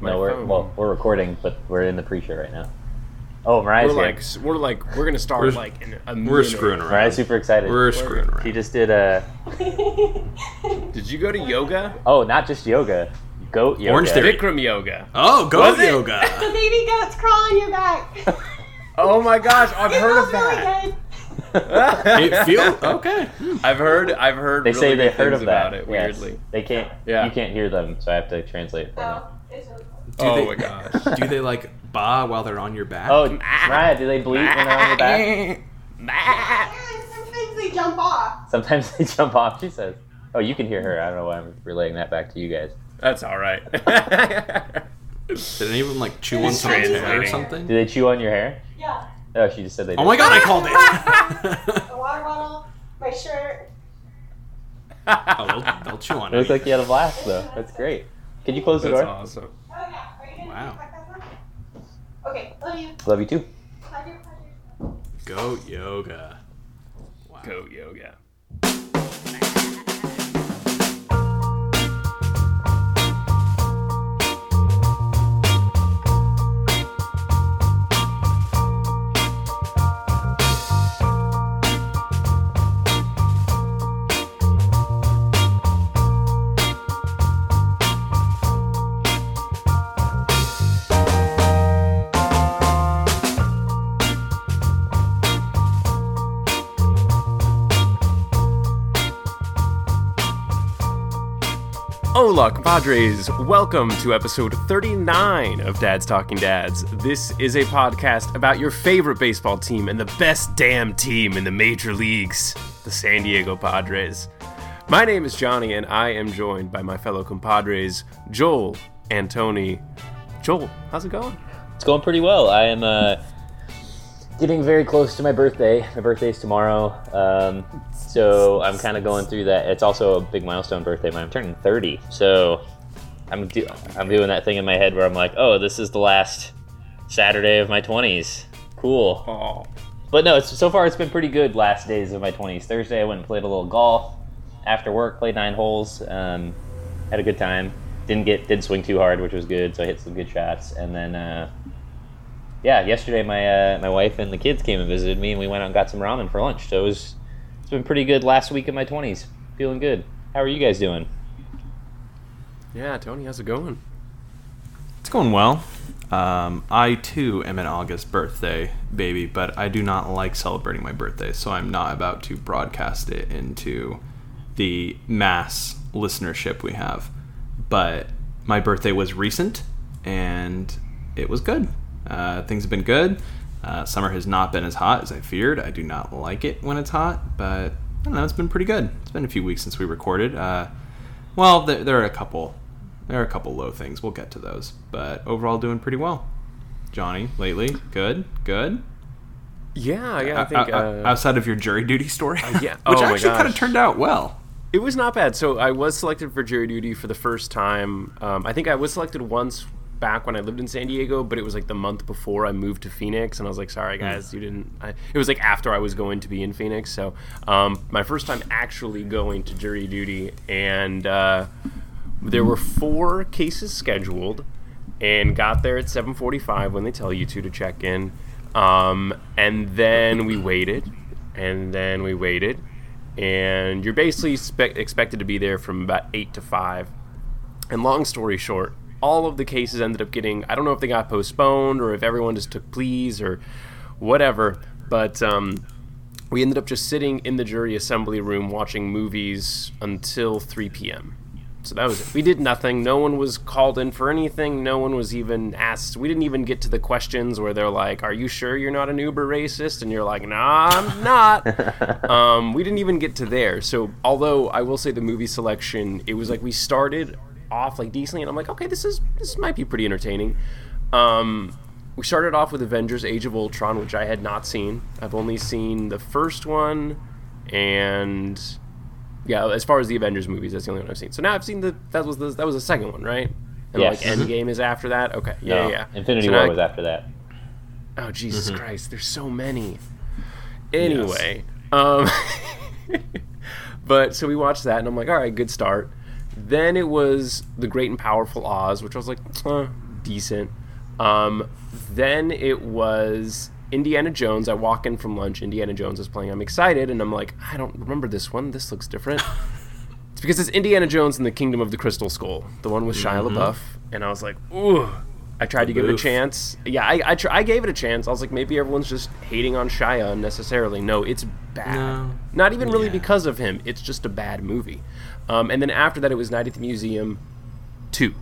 My no, we're phone. well, we're recording, but we're in the pre-show right now. Oh, Mariah's We're here. like s- we're like we're gonna start We're- like in a minute. We're screwing around. Mariah's super excited. We're screwing around. She just did uh, a Did you go to yoga? oh, not just yoga, goat yoga. Orange Theory. Bikram yoga. oh, go Was it? yoga. The baby goats crawl on your back. Oh my gosh, I've It heard of feels really that. good. it feel okay. I've heard I've heard They really say they good heard things of that. about it yes. weirdly. They can't. Yeah. You can't hear them, so I have to translate. For oh. them. Oh, it's really cool. Do oh they- my gosh. Do they like ba while they're on your back? Oh, Mariah, do they bleat when they're on your back? Yeah, sometimes they jump off. Sometimes they jump off. She says. Oh, you can hear her. I don't know why I'm relaying that back to you guys. That's all right. Did any of them like chew on someone's hair or something? Do they chew on your hair? Yeah. Oh, she just said they. Oh my god, I called it. A water bottle, my shirt. oh, they'll, they'll chew on It looked it. like you had a blast, though. That's great. Can you close the That's door? awesome. Oh yeah. Are you gonna Wow. do the podcast now? Okay. Love you. Love you too. Pleasure, pleasure. Goat yoga. Wow. Goat yoga. Hola, compadres. Welcome to episode 39 of Dad's Talking Dads. This is a podcast about your favorite baseball team and the best damn team in the major leagues, the San Diego Padres. My name is Johnny, and I am joined by my fellow compadres, Joel and Tony. Joel, how's it going? It's going pretty well. I am uh, getting very close to my birthday. My birthday is tomorrow, um, so I'm kind of going through that. It's also a big milestone birthday. I'm turning 30, so I'm do- I'm doing that thing in my head where I'm like, oh, this is the last Saturday of my 20s. Cool. Oh, But no, it's, so far it's been pretty good. Last days of my 20s. Thursday I went and played a little golf after work. Played nine holes. Um, had a good time. Didn't get didn't swing too hard, which was good. So I hit some good shots. And then uh, yeah, yesterday my uh, my wife and the kids came and visited me, and we went out and got some ramen for lunch. So it was it's been pretty good last week in my 20s. Feeling good. How are you guys doing? yeah, Tony, how's it going? It's going well. Um, I too am an August birthday baby, but I do not like celebrating my birthday, so I'm not about to broadcast it into the mass listenership we have. But my birthday was recent, and it was good. Uh, things have been good. Uh, summer has not been as hot as I feared. I do not like it when it's hot, but I don't know. It's been pretty good. It's been a few weeks since we recorded. Uh, well, there, there are a couple. There are a couple low things. We'll get to those, but overall, doing pretty well. Johnny, lately, good, good. Yeah, yeah, I think. Uh, outside of your jury duty story, yeah. which Oh actually kind of turned out well. It was not bad. So I was selected for jury duty for the first time. Um, I think I was selected once back when I lived in San Diego, but it was like the month before I moved to Phoenix, and I was like, "Sorry, guys, you didn't." I, it was like after I was going to be in Phoenix, so um, my first time actually going to jury duty, and uh, there were four cases scheduled, and got there at 7:45 when they tell you to to check in, um, and then we waited, and then we waited and you're basically spe- expected to be there from about 8 to 5 and long story short all of the cases ended up getting i don't know if they got postponed or if everyone just took pleas or whatever but um, we ended up just sitting in the jury assembly room watching movies until 3 p.m so that was it. We did nothing. No one was called in for anything. No one was even asked. We didn't even get to the questions where they're like, "Are you sure you're not an Uber racist?" And you're like, "Nah, I'm not." um, we didn't even get to there. So, although I will say the movie selection, it was like we started off like decently, and I'm like, "Okay, this is this might be pretty entertaining." Um, we started off with Avengers: Age of Ultron, which I had not seen. I've only seen the first one, and yeah, as far as the Avengers movies, that's the only one I've seen. So now I've seen the that was the that was the second one, right? And Yes. like Endgame is after that. Okay, yeah, No, yeah. Infinity So War now- was after that. Oh Jesus Christ! There's so many. Anyway, um, but so we watched that, and I'm like, all right, good start. Then it was The Great and Powerful Oz, which I was like, decent. Um, then it was Indiana Jones. I walk in from lunch. Indiana Jones is playing. I'm excited, and I'm like, I don't remember this one. This looks different. it's because it's Indiana Jones and the Kingdom of the Crystal Skull, the one with Shia LaBeouf. And I was like, ooh. I tried to give it a chance. Yeah, I I, tr- I gave it a chance. I was like, maybe everyone's just hating on Shia unnecessarily. No, it's bad. No. Not even really Yeah. because of him. It's just a bad movie. Um, and then after that, it was Night at the Museum, two.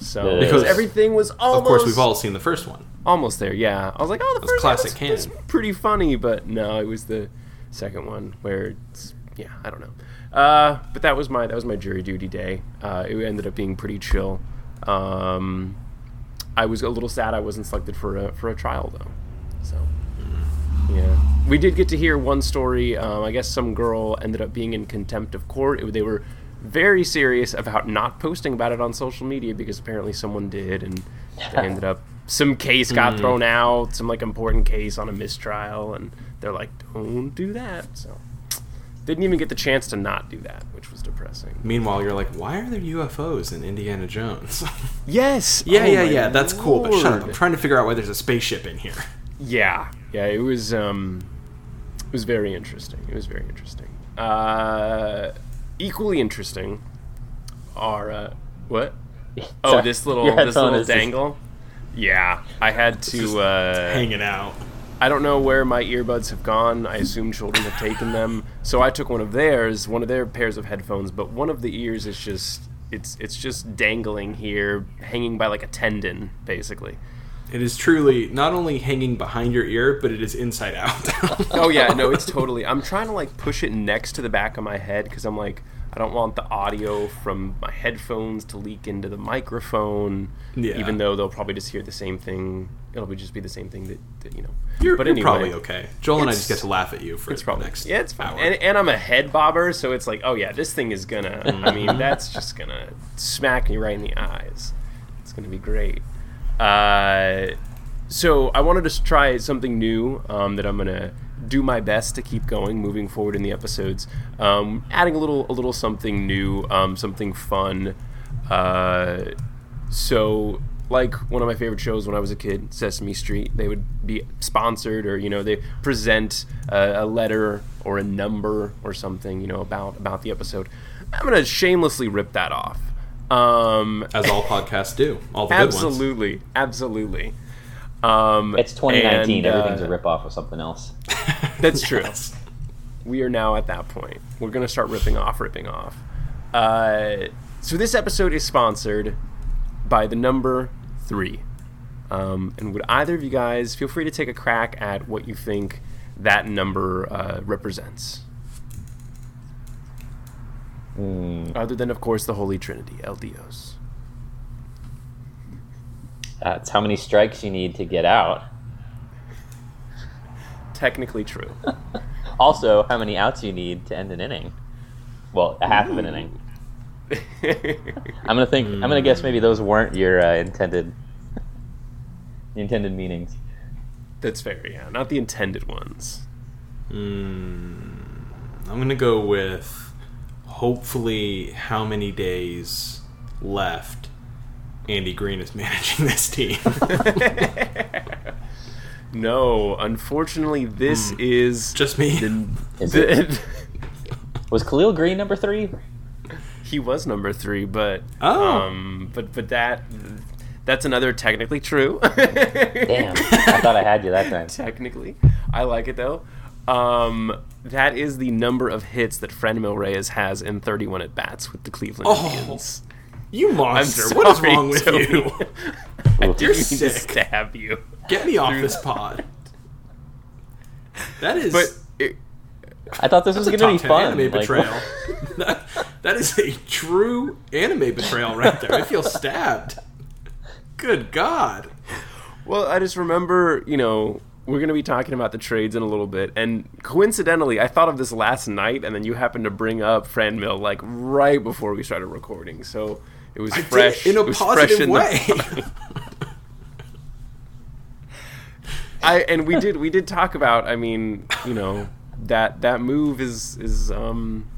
So Yeah. because everything was almost Of course, we've all seen the first one. almost there. Yeah, I was like, oh, the first classic one was, was pretty funny, but no, it was the second one where it's yeah, I don't know. Uh, but that was my that was my jury duty day. Uh, it ended up being pretty chill. Um, I was a little sad I wasn't selected for a for a trial though. Yeah, we did get to hear one story. Um, I guess some girl ended up being in contempt of court. It- they were very serious about not posting about it on social media because apparently someone did, and they ended up some case got thrown out, some like important case on a mistrial, and they're like, "Don't do that." So didn't even get the chance to not do that, which was depressing. Meanwhile, you're like, why are there UFOs in Indiana Jones? Yes. yeah, Oh yeah, yeah. That's cool, but shut up. I'm trying to figure out why there's a spaceship in here. Yeah, yeah, it was um, it was very interesting. It was very interesting. Uh, equally interesting are uh, what? Oh, this little this little is dangle. Yeah, I had to. Uh, Hanging out. I don't know where my earbuds have gone. I assume children have taken them, so I took one of theirs, one of their pairs of headphones. But one of the ears is just it's it's just dangling here, hanging by like a tendon, basically. It is truly not only hanging behind your ear, but it is inside out. Oh yeah, no, it's totally. I'm trying to like push it next to the back of my head because I'm like, I don't want the audio from my headphones to leak into the microphone. Yeah. Even though they'll probably just hear the same thing. It'll be just be the same thing that, that you know. You're, but you're anyway, probably okay. Joel and I just get to laugh at you for It's probably the next yeah, it's fine. And, and I'm a head bobber, so it's like, oh yeah, this thing is gonna. I mean, that's just gonna smack me right in the eyes. It's gonna be great. Uh, so I wanted to try something new um, that I'm gonna do my best to keep going moving forward in the episodes. Um, adding a little, a little something new, um, something fun. Uh, so like one of my favorite shows when I was a kid, Sesame Street. They would be sponsored, or you know, they present a, a letter or a number or something, you know, about about the episode. I'm gonna shamelessly rip that off. Um, As all podcasts do. All the good ones. absolutely, absolutely. Um, It's 2019. and, uh, Everything's a ripoff of something else. That's true. Yes. we are now at that point. We're going to start ripping off, ripping off. Uh, so this episode is sponsored by the number three. Um, and would either of you guys feel free to take a crack at what you think that number uh, represents? Hmm. Other than, of course, the Holy Trinity, El Dios. That's how many strikes you need to get out. Technically true. Also, how many outs you need to end an inning. Well, a half of an inning. I'm gonna think. I'm gonna guess maybe those weren't your uh, intended intended meanings. That's fair, yeah. Not the intended ones. Mm, I'm gonna go with hopefully how many days left Andy Green is managing this team. No, unfortunately, this is Just me. the, Is the- Was Khalil Greene number three? he was number three, but Oh. um, but but that that's another technically true. Damn, I thought I had you that time. technically, I like it though. Um, that is the number of hits that Franmil Reyes has in 31 at bats with the Cleveland Oh, Indians. you monster! sorry, what is wrong with Tony. you? I You're didn't to sick. stab you, Get me off this pod. That is. but it, I thought this was gonna be fun. anime Like, betrayal. that, that is a true anime betrayal right there. I feel stabbed. Good God. Well, I just remember, you know, we're going to be talking about the trades in a little bit. And coincidentally, I thought of this last night, and then you happened to bring up Franmil, like, right before we started recording. So it was I fresh. in a it was fresh positive way. I, and we did we did talk about I mean you know that that move is is um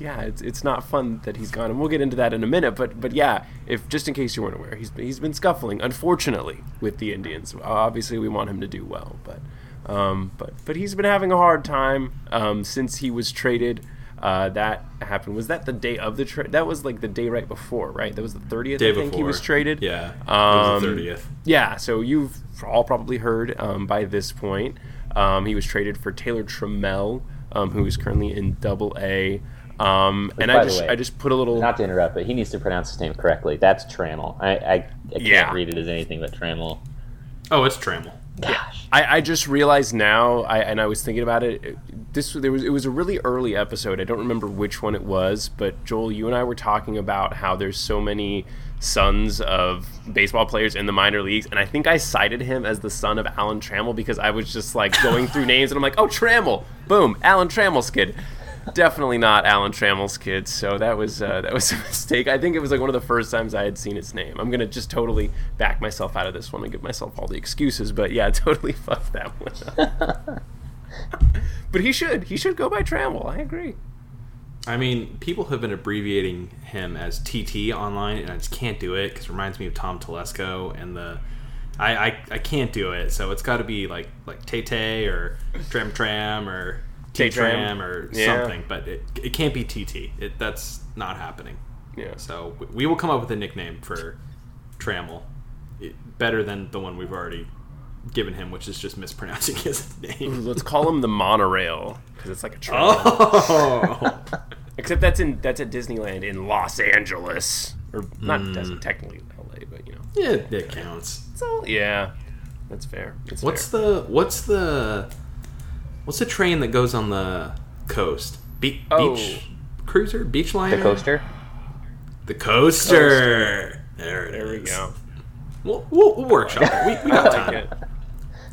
yeah, it's, it's not fun that he's gone, and we'll get into that in a minute. But but yeah, if just in case you weren't aware, he's he's been scuffling, unfortunately, with the Indians. Obviously, we want him to do well, but um, but but he's been having a hard time um, since he was traded. Uh, that happened. Was that the day of the trade? That was like the day right before, right? That was the thirtieth. I think he was traded. Yeah, Um, was the thirtieth. Yeah, so you've all probably heard um, by this point. Um, he was traded for Taylor Trammell, um, who is currently in Double A. Um, and I just way, I just put a little Not to interrupt, but he needs to pronounce his name correctly. That's Trammell. I, I, I can't Yeah. read it as anything but Trammell. Oh, it's Trammell. Gosh. I, I just realized now, I, and I was thinking about it. it- This there was it was a really early episode. I don't remember which one it was, but Joel, you and I were talking about how there's so many sons of baseball players in the minor leagues, and I think I cited him as the son of Alan Trammell because I was just like going through names, and I'm like, oh Trammell, boom, Alan Trammell's kid. Definitely not Alan Trammell's kid. So that was uh, that was a mistake. I think it was like one of the first times I had seen his name. I'm gonna just totally back myself out of this one and give myself all the excuses. But yeah, totally fucked that one up. but he should. He should go by Trammell. I agree. I mean, people have been abbreviating him as TT online, and I just can't do it because it reminds me of Tom Telesco and the. I, I, I can't do it, so it's got to be like like Tay Tay or Tram Tram or T Tay-tram. Or Yeah. something, but it, it can't be TT. It that's not happening. Yeah. So we- we will come up with a nickname for Trammell, It- better than the one we've already given him, which is just mispronouncing his name. Let's call him the monorail because it's like a train. Oh, Except that's in that's at Disneyland in Los Angeles, or not hmm. doesn't technically L.A., but you know. yeah, it counts. So yeah, that's fair. It's What's fair. the what's the what's the train that goes on the coast? Be- Oh. Beach cruiser, beach liner, The coaster? the coaster. There it There we go. We'll, we'll, we'll workshop it. We, we got I time. like.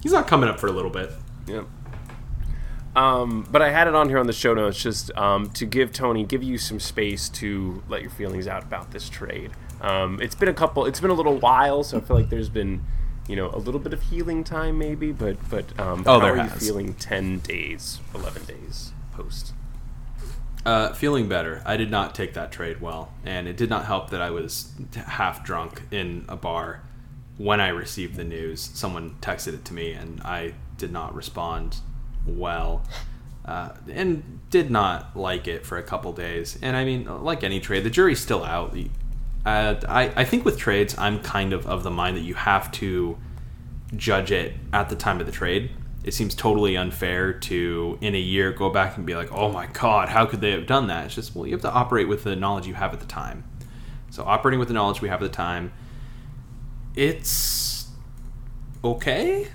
He's not coming up for a little bit. Yeah. Um, but I had it on here on the show notes just um, to give Tony, give you some space to let your feelings out about this trade. Um, it's been a couple, it's been a little while, so I feel like there's been, you know, a little bit of healing time maybe. But but um, Oh, how there are you feeling? Ten days, eleven days post. Uh, feeling better. I did not take that trade well, and it did not help that I was half drunk in a bar when I received the news. Someone texted it to me, and I did not respond well, uh, and did not like it for a couple days. And I mean, like any trade, the jury's still out. Uh, I, I think with trades, I'm kind of of the mind that you have to judge it at the time of the trade. It seems totally unfair to, in a year, go back and be like, oh my God, how could they have done that? It's just, well, you have to operate with the knowledge you have at the time. So, operating with the knowledge we have at the time, it's okay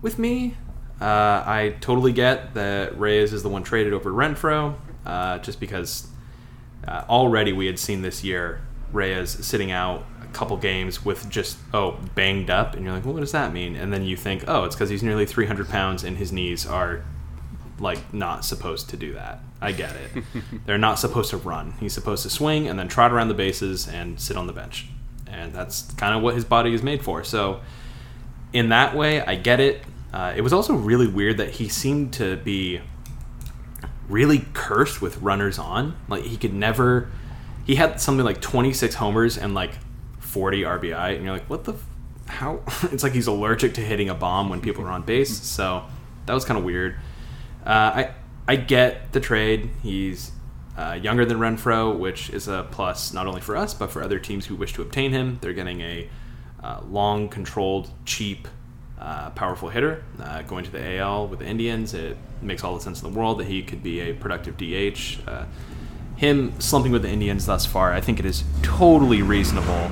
with me. Uh, I totally get that Reyes is the one traded over Renfroe, uh, just because uh, already we had seen this year Reyes sitting out a couple games with just oh banged up, and you're like, well, what does that mean? And then you think, oh, it's because he's nearly 300 pounds and his knees are like not supposed to do that. I get it. They're not supposed to run. He's supposed to swing and then trot around the bases and sit on the bench, and that's kind of what his body is made for. So in that way, I get it. Uh, it was also really weird that he seemed to be really cursed with runners on. Like he could never. He had something like 26 homers and like 40 RBI, and you're like, what the? F- how? it's like he's allergic to hitting a bomb when people are on base. So that was kind of weird. Uh, I I get the trade. He's uh, younger than Renfroe, which is a plus not only for us but for other teams who wish to obtain him. They're getting a uh, long, controlled, cheap, uh, powerful hitter uh, going to the AL with the Indians. It makes all the sense in the world that he could be a productive DH. Him slumping with the Indians thus far, I think it is totally reasonable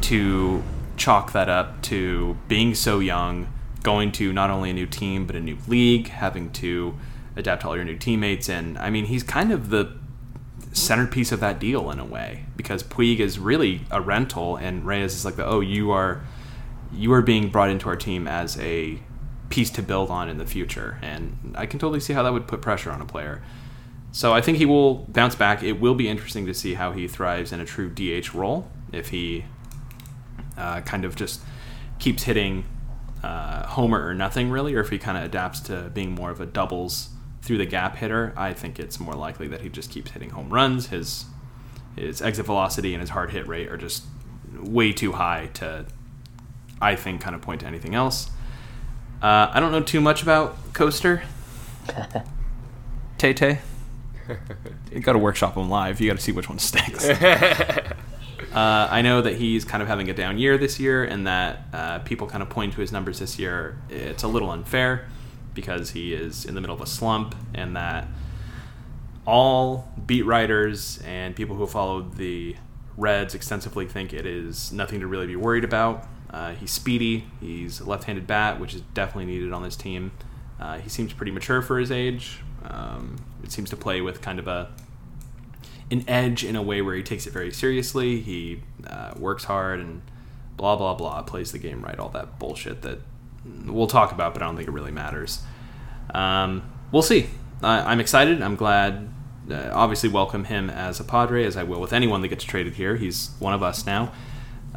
to chalk that up to being so young, going to not only a new team but a new league, having to adapt to all your new teammates, and I mean he's kind of the centerpiece of that deal in a way because Puig is really a rental and Reyes is like the oh you are you are being brought into our team as a piece to build on in the future and I can totally see how that would put pressure on a player. So I think he will bounce back. It will be interesting to see how he thrives in a true DH role if he uh, kind of just keeps hitting uh, homer or nothing really, or if he kind of adapts to being more of a doubles through the gap hitter, I think it's more likely that he just keeps hitting home runs. His his exit velocity and his hard hit rate are just way too high to, I think, kind of point to anything else. Uh, I don't know too much about Coaster. Tay Tay. You got to workshop them live. You got to see which one sticks. uh, I know that he's kind of having a down year this year, and that uh, people kind of point to his numbers this year. It's a little unfair because he is in the middle of a slump, and that all beat writers and people who follow the Reds extensively think it is nothing to really be worried about. Uh, he's speedy. He's a left-handed bat, which is definitely needed on this team. Uh, he seems pretty mature for his age. Um, it seems to play with kind of a an edge in a way where he takes it very seriously. He uh, works hard and blah blah blah. Plays the game right. All that bullshit that we'll talk about, but I don't think it really matters. Um, we'll see. I, I'm excited. I'm glad. Uh, obviously, welcome him as a Padre, as I will with anyone that gets traded here. He's one of us now.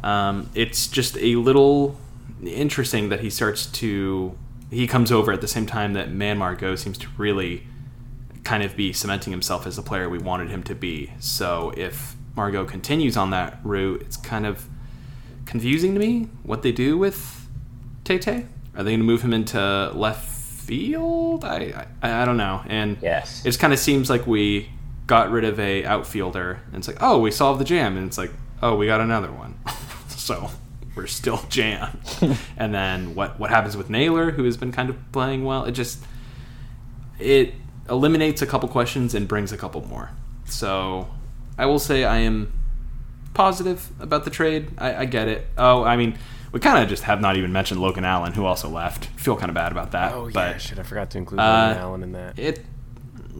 Um, it's just a little interesting that he starts to. He comes over at the same time that Man Margot seems to really kind of be cementing himself as the player we wanted him to be. So if Margot continues on that route, it's kind of confusing to me what they do with Tay Tay. Are they going to move him into left field? I, I I don't know. And Yes. it just kind of seems like we got rid of a outfielder, and it's like, oh, we solved the jam, and it's like, oh, we got another one. so we're still jammed. and then what what happens with Naylor, who has been kind of playing well? It just it eliminates a couple questions and brings a couple more. So I will say I am positive about the trade. I, I get it. Oh, I mean, we kind of just have not even mentioned Logan Allen, who also left. Feel kind of bad about that. Oh yeah, but shit! I forgot to include uh, Logan Allen in that. it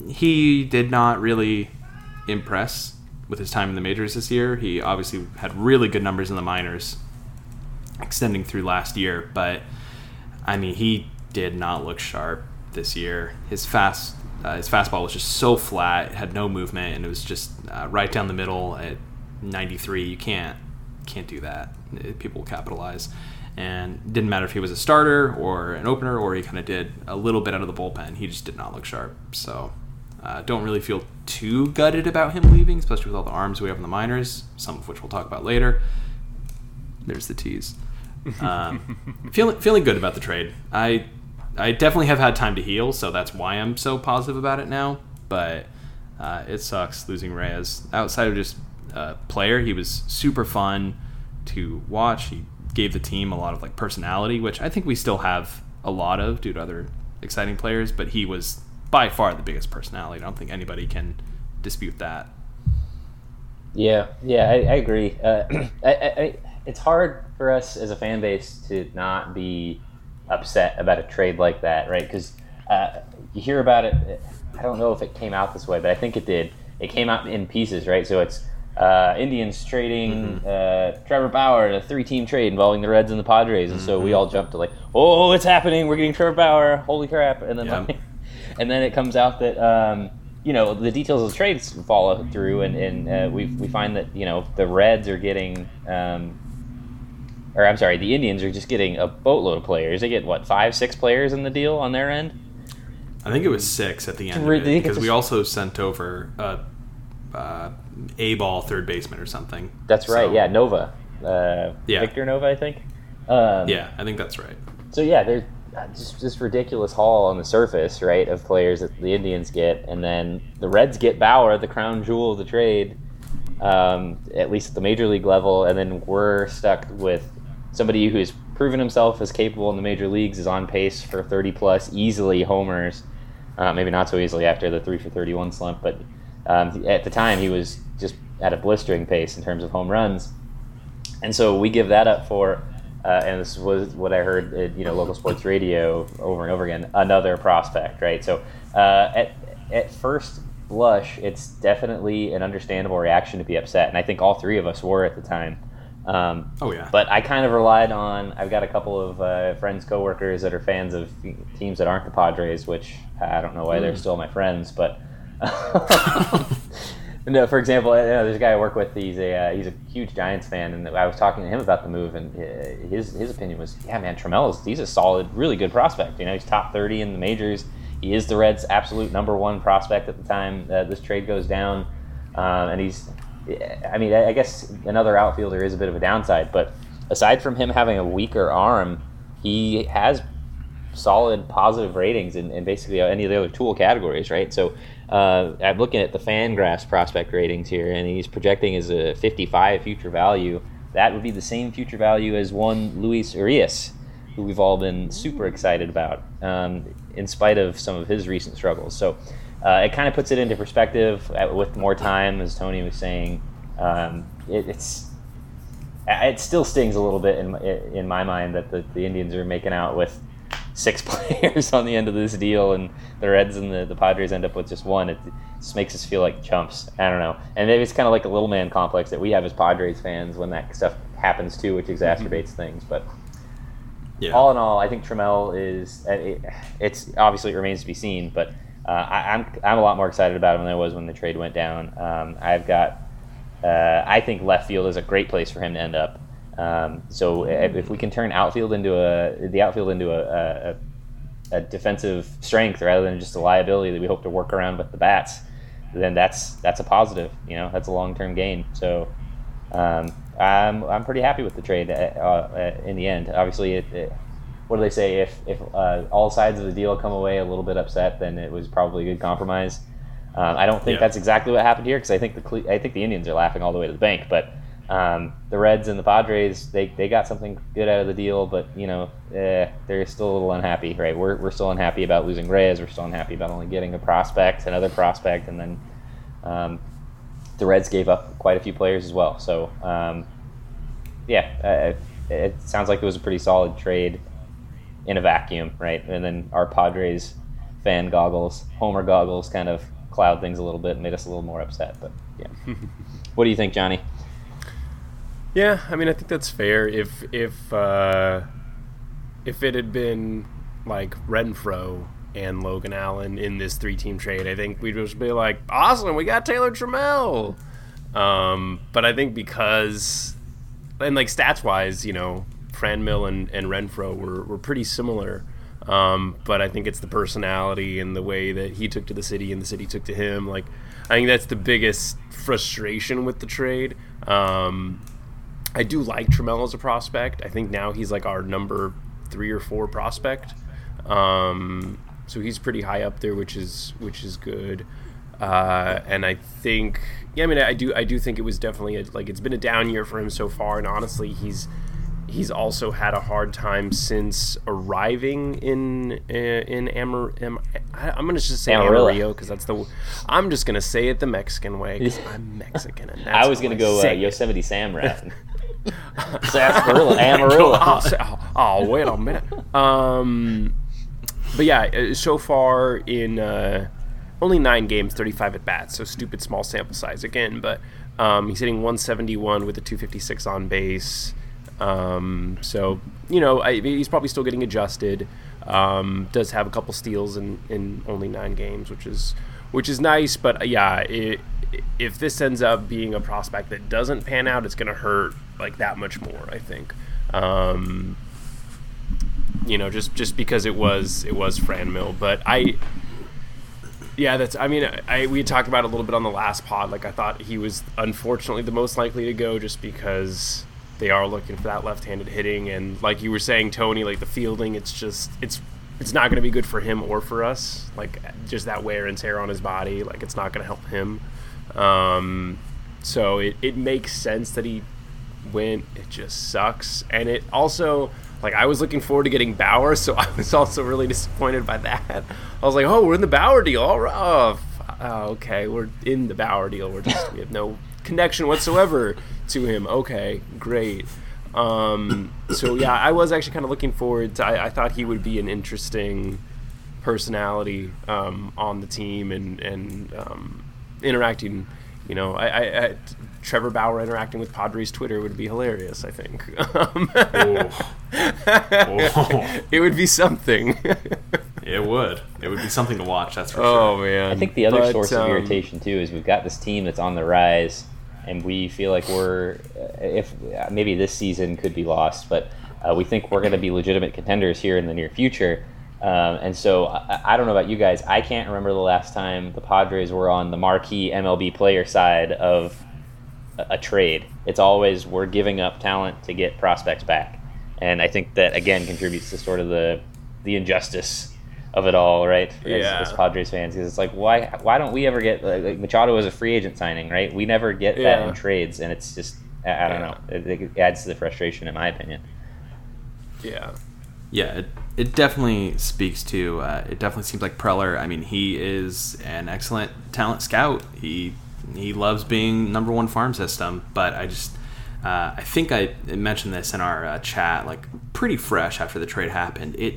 he did not really impress with his time in the majors this year. He obviously had really good numbers in the minors, extending through last year. But I mean, he did not look sharp this year. His fast uh, his fastball was just so flat, it had no movement, and it was just uh, right down the middle at 93. You can't can't do that. Uh, People will capitalize. And didn't matter if he was a starter or an opener or he kind of did a little bit out of the bullpen. He just did not look sharp. So uh, don't really feel too gutted about him leaving, especially with all the arms we have in the minors, some of which we'll talk about later. There's the tease. Um, feeling feeling good about the trade. I I definitely have had time to heal, so that's why I'm so positive about it now. But uh, it sucks losing Reyes. Outside of just uh, player, he was super fun to watch. He gave the team a lot of like personality, which I think we still have a lot of due to other exciting players. But he was by far the biggest personality. I don't think anybody can dispute that. Yeah, yeah, I, I agree. Uh, I, I, it's hard for us as a fan base to not be upset about a trade like that, right? Because uh, you hear about it. I don't know if it came out this way, but I think it did. It came out in pieces, right? So it's uh, Indians trading uh, Trevor Bauer, in a three-team trade involving the Reds and the Padres, and so we all jumped to like, "Oh, it's happening! We're getting Trevor Bauer! Holy crap!" And then, Yeah. and then it comes out that um, you know the details of the trades follow through, and, and uh, we we find that you know the Reds are getting. Um, or I'm sorry, the Indians are just getting a boatload of players. They get what five, six players in the deal on their end. I think it was six at the end of it because we also sent over a, uh, a ball third baseman or something. That's right. So- Yeah, Nova, uh, Yeah. Victor Nova, I think. Um, Yeah, I think that's right. So yeah, there's uh, just this ridiculous haul on the surface, right, of players that the Indians get, and then the Reds get Bauer, the crown jewel of the trade, um, at least at the major league level, and then we're stuck with somebody who has proven himself as capable in the major leagues, is on pace for 30 plus easily homers. Uh, maybe not so easily after the three for 31 slump, but um, at the time he was just at a blistering pace in terms of home runs. And so we give that up for, uh, and this was what I heard at you know local sports radio over and over again. Another prospect, right? So uh, at at first blush, it's definitely an understandable reaction to be upset, and I think all three of us were at the time. Um, Oh yeah. but I kind of relied on. I've got a couple of uh, friends, coworkers that are fans of teams that aren't the Padres, which I don't know why they're still my friends. But no, for example, you know, there's a guy I work with. He's a uh, he's a huge Giants fan, and I was talking to him about the move, and uh, his his opinion was, yeah, man, Trammell's he's a solid, really good prospect. You know, he's top thirty in the majors. he is the Reds' absolute number one prospect at the time uh, this trade goes down, um, and he's. I mean, I guess another outfielder is a bit of a downside, but aside from him having a weaker arm, he has solid positive ratings in, in basically any of the other tool categories, right? So uh, I'm looking at the Fangraphs prospect ratings here, and he's projecting as a 55 future value. That would be the same future value as one Luis Urias, who we've all been super excited about, um, in spite of some of his recent struggles. So uh, it kind of puts it into perspective uh, with more time, as Tony was saying. Um, it, it's it still stings a little bit in in my mind that the, the Indians are making out with six players on the end of this deal, and the Reds and the, the Padres end up with just one. It just makes us feel like chumps. I don't know. And maybe it's kind of like a little man complex that we have as Padres fans when that stuff happens too, which exacerbates mm-hmm. things. But yeah. all in all, I think Trammell is. Uh, it, it's obviously it remains to be seen, but uh, I, am I'm, I'm a lot more excited about him than I was when the trade went down. Um, I've got. Uh, I think left field is a great place for him to end up. Um, so if, if, we can turn outfield into a the outfield into a, a, a, defensive strength rather than just a liability that we hope to work around with the bats, then that's that's a positive. You know, that's a long term gain. So um, I'm I'm pretty happy with the trade uh, uh, in the end. Obviously, it, it, what do they say? If if uh, all sides of the deal come away a little bit upset, then it was probably a good compromise. Um, I don't think yeah. that's exactly what happened here because I think the I think the Indians are laughing all the way to the bank, but. Um, the Reds and the Padres, they, they got something good out of the deal, but you know eh, they're still a little unhappy, right? We're, we're still unhappy about losing Reyes. We're still unhappy about only getting a prospect, another prospect, and then um, the Reds gave up quite a few players as well. So um, yeah, uh, it sounds like it was a pretty solid trade in a vacuum, right? And then our Padres fan goggles, Homer goggles, kind of cloud things a little bit, made us a little more upset. But yeah, what do you think, Johnny? Yeah, I mean, I think that's fair. If if uh, if it had been like Renfroe and Logan Allen in this three-team trade, I think we'd just be like, "Awesome, we got Taylor Trammell." Um, but I think because and like stats-wise, you know, Franmil and, and Renfroe were, were pretty similar. Um, but I think it's the personality and the way that he took to the city and the city took to him. Like, I think that's the biggest frustration with the trade. Um, I do like Trammell as a prospect. I think now he's like our number three or four prospect. Um, so he's pretty high up there, which is which is good. Uh, and I think, yeah, I mean, I do I do think it was definitely a, like it's been a down year for him so far, and honestly, he's he's also had a hard time since arriving in uh, in Amar. Am, I'm gonna just say Amarillo because that's the. I'm just gonna say it the Mexican way because I'm Mexican and I was gonna go uh, Yosemite Sam rap. Sarsaparilla, Amarillo. oh, oh, wait a minute. Um, but yeah, uh, so far in uh, only nine games, 35 at bats, so stupid small sample size again. But um, he's hitting 171 with a 256 on base. Um, so you know, I, he's probably still getting adjusted. Um, does have a couple steals in, in only nine games, which is which is nice. But uh, yeah, it, if this ends up being a prospect that doesn't pan out, it's going to hurt like that much more. I think. Um, you know, just just because it was it was Franmil, but I. Yeah, that's. I mean, I we talked about a little bit on the last pod. Like, I thought he was unfortunately the most likely to go, just because they are looking for that left-handed hitting, and like you were saying, Tony, like the fielding, it's just it's it's not going to be good for him or for us. Like, just that wear and tear on his body, like it's not going to help him. Um, so it it makes sense that he went. It just sucks, and it also like I was looking forward to getting Bauer, so I was also really disappointed by that. I was like, oh, we're in the Bauer deal. All right, oh, oh, okay, we're in the Bauer deal. We're just we have no connection whatsoever to him. Okay, great. Um, so yeah, I was actually kind of looking forward to. I, I, thought he would be an interesting personality um, on the team and and um, interacting. You know, I, I, I Trevor Bauer interacting with Padres Twitter would be hilarious. I think. Um, oh. oh. It would be something. it would. It would be something to watch. That's for oh, sure. man! I think the other but, source um, of irritation too is we've got this team that's on the rise, and we feel like we're uh, if maybe this season could be lost, but uh, we think we're going to be legitimate contenders here in the near future. Um, and so I, I don't know about you guys. I can't remember the last time the Padres were on the marquee MLB player side of a, a trade. It's always we're giving up talent to get prospects back, and I think that again contributes to sort of the the injustice of it all, right? As, Yeah. as Padres fans, because it's like why why don't we ever get like, like Machado was a free agent signing, right? We never get that in trades, and it's just I, I don't Yeah. know. It, it adds to the frustration, in my opinion. Yeah. Yeah, it, it definitely speaks to. Uh, it definitely seems like Preller. I mean, he is an excellent talent scout. He he loves being number one farm system. But I just, uh, I think I mentioned this in our uh, chat, like pretty fresh after the trade happened. It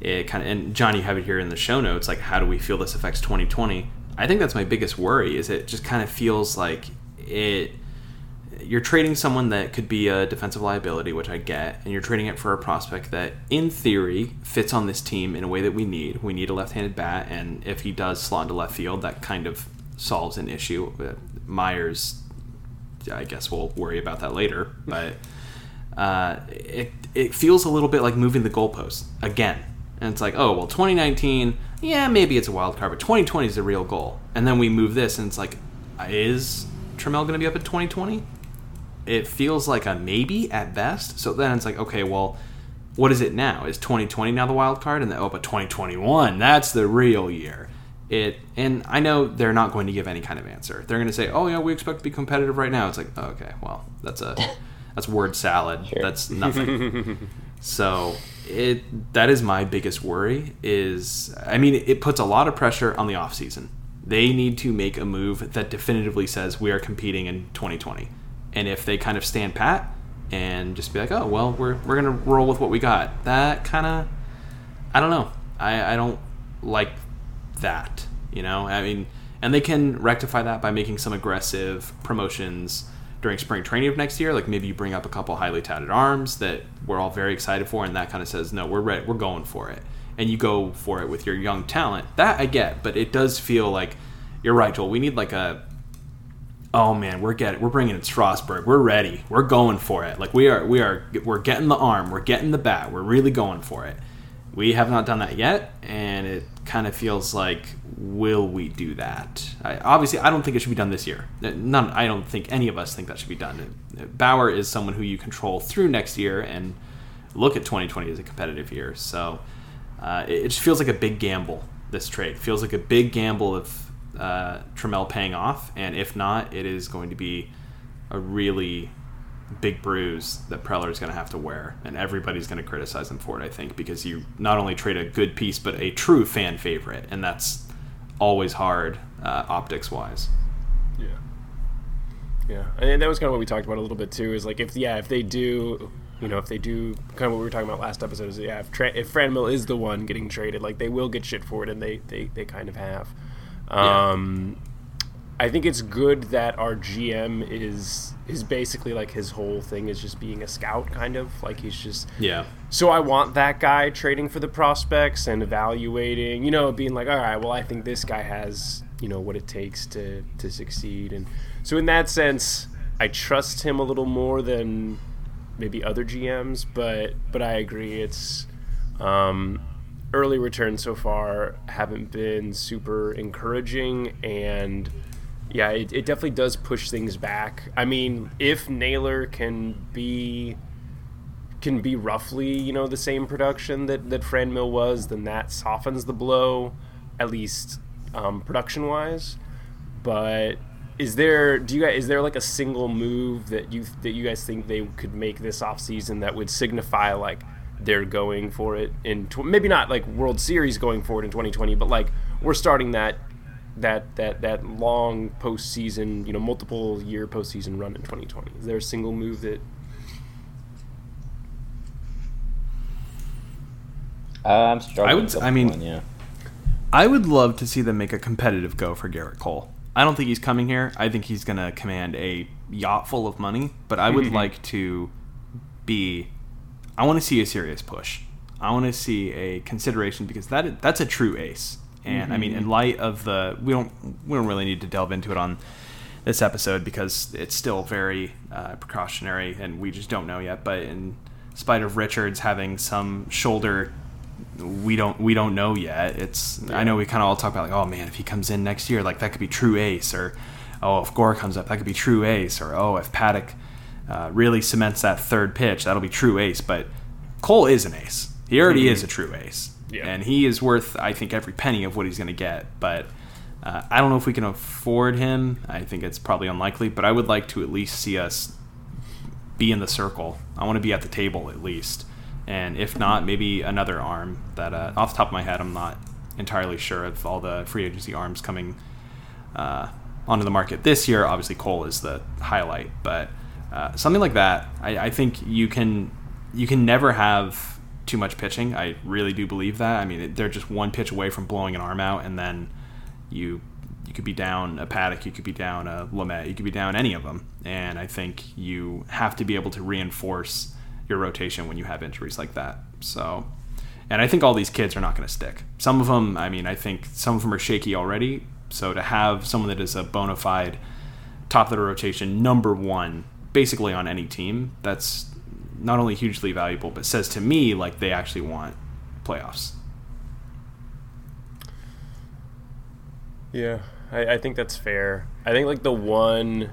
it kind of and John, you have it here in the show notes. Like, how do we feel this affects 2020? I think that's my biggest worry. Is it just kind of feels like it you're trading someone that could be a defensive liability, which I get, and you're trading it for a prospect that, in theory, fits on this team in a way that we need. We need a left-handed bat, and if he does slot into left field, that kind of solves an issue. Uh, Myers, I guess we'll worry about that later, but uh, it it feels a little bit like moving the goalpost again. And it's like, oh well, 2019, yeah, maybe it's a wild card, but 2020 is the real goal. And then we move this, and it's like, is Trammell going to be up at 2020? It feels like a maybe at best. So then it's like, okay, well, what is it now? Is 2020 now the wild card? And then, oh, but 2021, that's the real year. It and I know they're not going to give any kind of answer. They're going to say, "Oh yeah, we expect to be competitive right now." It's like, oh, okay, well, that's a that's word salad. Sure. That's nothing. so it that is my biggest worry. Is I mean, it puts a lot of pressure on the off season. They need to make a move that definitively says we are competing in 2020. And if they kind of stand pat and just be like, oh well, we're we're gonna roll with what we got, that kind of I don't know. I, I don't like that. You know, I mean, and they can rectify that by making some aggressive promotions during spring training of next year. Like maybe you bring up a couple highly touted arms that we're all very excited for, and that kind of says, no, we're ready, we're going for it. And you go for it with your young talent. That I get, but it does feel like you're right, Joel. We need like a oh man, we're getting we're bringing in Strasburg. We're ready. We're going for it. Like we are we are we're getting the arm. We're getting the bat. We're really going for it. We have not done that yet, and it kind of feels like will we do that? I, obviously, I don't think it should be done this year. None. I don't think any of us think that should be done. Bauer is someone who you control through next year and look at 2020 as a competitive year. So uh, it, it just feels like a big gamble. This trade feels like a big gamble of uh, Trammell paying off, and if not, it is going to be a really big bruise that Preller is going to have to wear, and everybody's going to criticize him for it. I think because you not only trade a good piece, but a true fan favorite, and that's always hard uh, optics wise. Yeah. Yeah, and that was kind of what we talked about a little bit too. Is like if yeah, if they do, you know, if they do kind of what we were talking about last episode is yeah, if Tra- if Franmil is the one getting traded, like they will get shit for it, and they they, they kind of have. Yeah. I think it's good that our GM is is basically like his whole thing is just being a scout, kind of. Like he's just Yeah, so I want that guy trading for the prospects and evaluating, you know, being like, all right, well, I think this guy has, you know, what it takes to to succeed, and so in that sense, I trust him a little more than maybe other GMs, but but I agree, it's um, early returns so far haven't been super encouraging, and yeah, it, it definitely does push things back. I mean, if Naylor can be can be roughly, you know, the same production that, that Franmil was, then that softens the blow, at least um, production wise. But is there do you guys is there like a single move that you that you guys think they could make this offseason that would signify like they're going for it in tw- maybe not like World Series going for it in 2020, but like we're starting that that that that long postseason, you know, multiple year postseason run in 2020. Is there a single move that Uh, I'm struggling. I would- with I mean- one, yeah. I would love to see them make a competitive go for Gerrit Cole. I don't think he's coming here. I think he's going to command a yacht full of money, but I would like to be. I want to see a serious push. I want to see a consideration because that that's a true ace. And I mean, in light of the, we don't we don't really need to delve into it on this episode because it's still very uh, precautionary and we just don't know yet. But in spite of Richards having some shoulder we don't we don't know yet. It's I know we kind of all talk about like, oh man, if he comes in next year, like that could be true ace, or oh if Gore comes up, that could be true ace, or oh if Paddock uh, really cements that third pitch, that'll be true ace. But Cole is an ace. He already is a true ace, Yeah. and he is worth I think every penny of what he's going to get. But uh, I don't know if we can afford him. I think it's probably unlikely, but I would like to at least see us be in the circle. I want to be at the table at least. And if not, maybe another arm that, uh, off the top of my head, I'm not entirely sure of all the free agency arms coming uh, onto the market this year. Obviously, Cole is the highlight, but uh, something like that, I, I think you can you can never have too much pitching. I really do believe that. I mean, they're just one pitch away from blowing an arm out, and then you you could be down a Paddack, you could be down a Lamet, you could be down any of them, and I think you have to be able to reinforce your rotation when you have injuries like that. So, and I think all these kids are not going to stick. Some of them, I mean, I think some of them are shaky already. So to have someone that is a bona fide top of the rotation number one, basically on any team, that's not only hugely valuable, but says to me like they actually want playoffs. Yeah, I, I think that's fair. I think like the one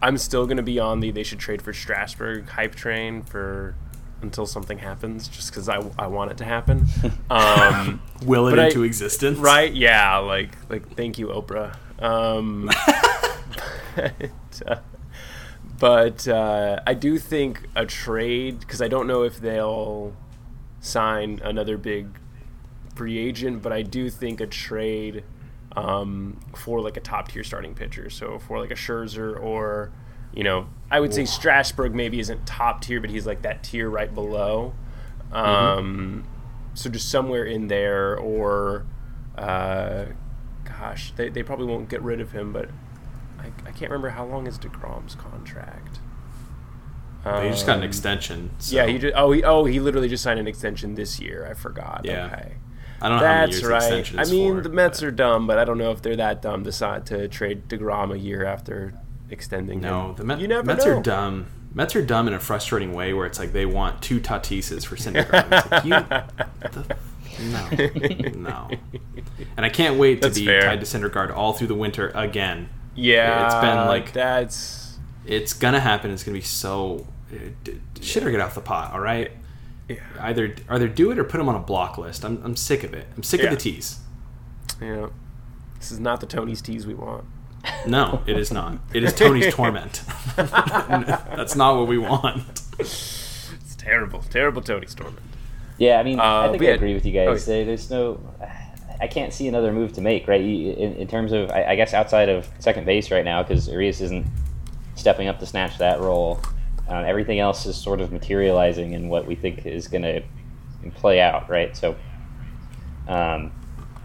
I'm still gonna be on the they should trade for Strasburg hype train for until something happens, just because I, I want it to happen. Um, Will it But I- into existence? right? Yeah, like like thank you, Oprah. Um, but uh, but uh, I do think a trade because I don't know if they'll sign another big free agent, but I do think a trade um, for like a top tier starting pitcher. So for like a Scherzer or you know, I would say Strasburg maybe isn't top tier, but he's like that tier right below. Um, So just somewhere in there, or uh, gosh, they, they probably won't get rid of him, but I, can't remember how long is deGrom's contract. He just got an Um, extension. So Yeah, he just oh he oh he literally just signed an extension this year. I forgot. Yeah. Okay. I don't know how many That's right. I mean, for, the Mets but- are dumb, but I don't know if they're that dumb to decide to trade Degrom a year after extending No, him. the Met, you never Mets know. are dumb. Mets are dumb in a frustrating way where it's like they want two Tatises for Syndergaard. It's like, you, the, no, no. And I can't wait to That's be fair. tied to Syndergaard all through the winter again. Yeah, It's been like- that's It's gonna happen. It's gonna be so. d- d- Shit or get off the pot. All right. yeah. Either either do it or put him on a block list. I'm, I'm sick of it. I'm sick Yeah. of the tease. yeah. This is not the Tony's tease we want. No, it is not. It is Tony's torment. That's not what we want. It's terrible, terrible Tony's torment. Yeah, I mean, I Uh, think I had- agree with you oh, guys. There- There's no, I can't see another move to make, right? In, in terms of, I, I guess, outside of second base right now, because Urias isn't stepping up to snatch that role. Um, everything else is sort of materializing in what we think is going to play out, right? So, um,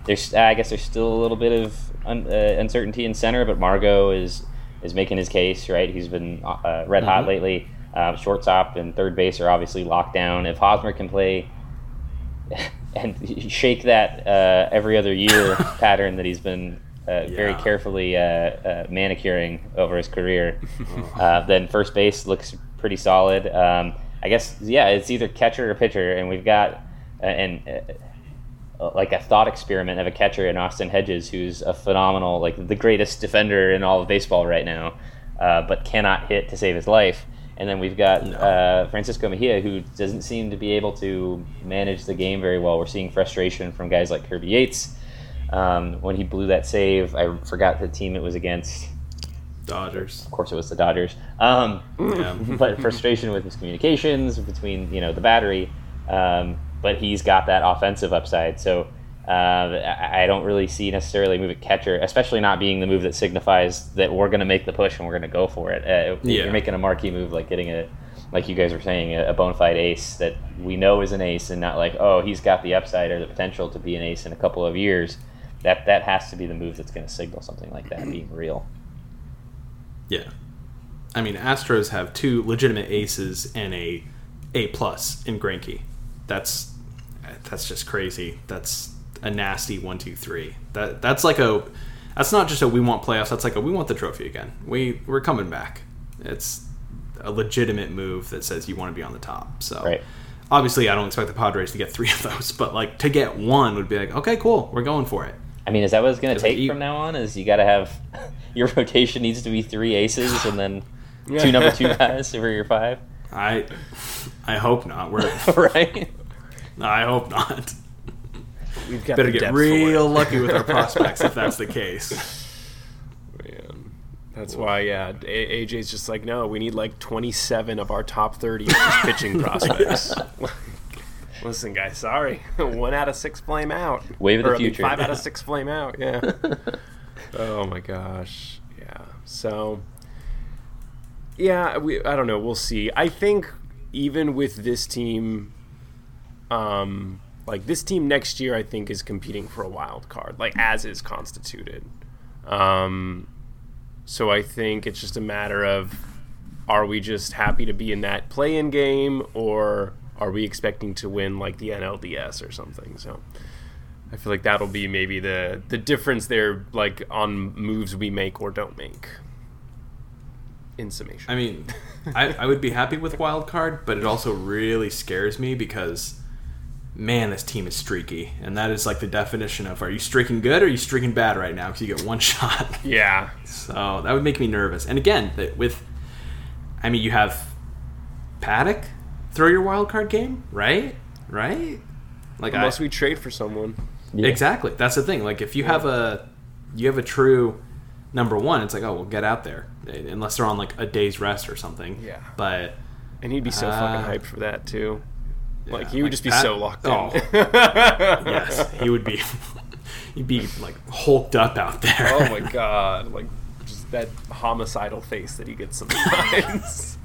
there's, I guess, there's still a little bit of un, uh, uncertainty in center, but Margot is is making his case, right? He's been uh, red hot Mhm. lately. Uh, shortstop and third base are obviously locked down. If Hosmer can play and shake that uh, every other year pattern that he's been uh, very carefully uh, uh, manicuring over his career, uh, then first base looks pretty solid. Um, I guess yeah, it's either catcher or pitcher, and we've got uh, and. Uh, like a thought experiment of a catcher in Austin Hedges, who's a phenomenal, like the greatest defender in all of baseball right now, uh, but cannot hit to save his life. And then we've got uh, Francisco Mejia, who doesn't seem to be able to manage the game very well. We're seeing frustration from guys like Kirby Yates. Um, when he blew that save, I forgot the team it was against. Dodgers. Of course, it was the Dodgers. Um, Yeah. but frustration with his communications between you know the battery. Um, but he's got that offensive upside, so uh, I don't really see necessarily a move at catcher, especially not being the move that signifies that we're going to make the push and we're going to go for it. Uh, Yeah. You're making a marquee move like getting a, like you guys were saying, a, a bona fide ace that we know is an ace, and not like oh he's got the upside or the potential to be an ace in a couple of years. That that has to be the move that's going to signal something like that being real. Yeah. I mean, Astros have two legitimate aces and a A plus in Greinke. That's that's just crazy. That's a nasty one, two, three. That that's like a that's not just a we want playoffs. That's like a we want the trophy again. We we're coming back. It's a legitimate move that says you want to be on the top. So Right. obviously, I don't expect the Padres to get three of those, but like to get one would be like, okay, cool, we're going for it. I mean, is that what it's going to It's like take you- from now on? Is you got to have your rotation needs to be three aces and then two number two guys for your five, I, I hope not. We're, right? I hope not. We've got Better get real lucky with our prospects if that's the case. Man. That's why, yeah. AJ's just like, no, we need like 27 of our top 30 pitching prospects. Listen, guys, sorry. One out of six flame out. Wave of the Or, I mean, future. five out of six flame out. Yeah. oh my gosh. Yeah. So, yeah, we. I don't know. We'll see. I think even with this team, um, like this team next year, I think is competing for a wild card, like as is constituted. Um, so I think it's just a matter of are we just happy to be in that play-in game, or are we expecting to win like the NLDS or something? So I feel like that'll be maybe the the difference there, like on moves we make or don't make. In summation, I mean, I, I would be happy with wild card, but it also really scares me because, man, this team is streaky, and that is like the definition of are you streaking good or are you streaking bad right now? Because you get one shot. yeah, So that would make me nervous. And again, with, I mean, you have Paddack throw your wild card game, right? Right? Like unless I, we trade for someone. Yeah. exactly. That's the thing. Like if you have a, you have a true number one, it's like oh, well, get out there, unless they're on like a day's rest or something. Yeah. But And he'd be so Uh, fucking hyped for that too. Like he would like just be Pat- so locked in. Oh. yes, he would be. He'd be like hulked up out there. oh my god! Like just that homicidal face that he gets sometimes.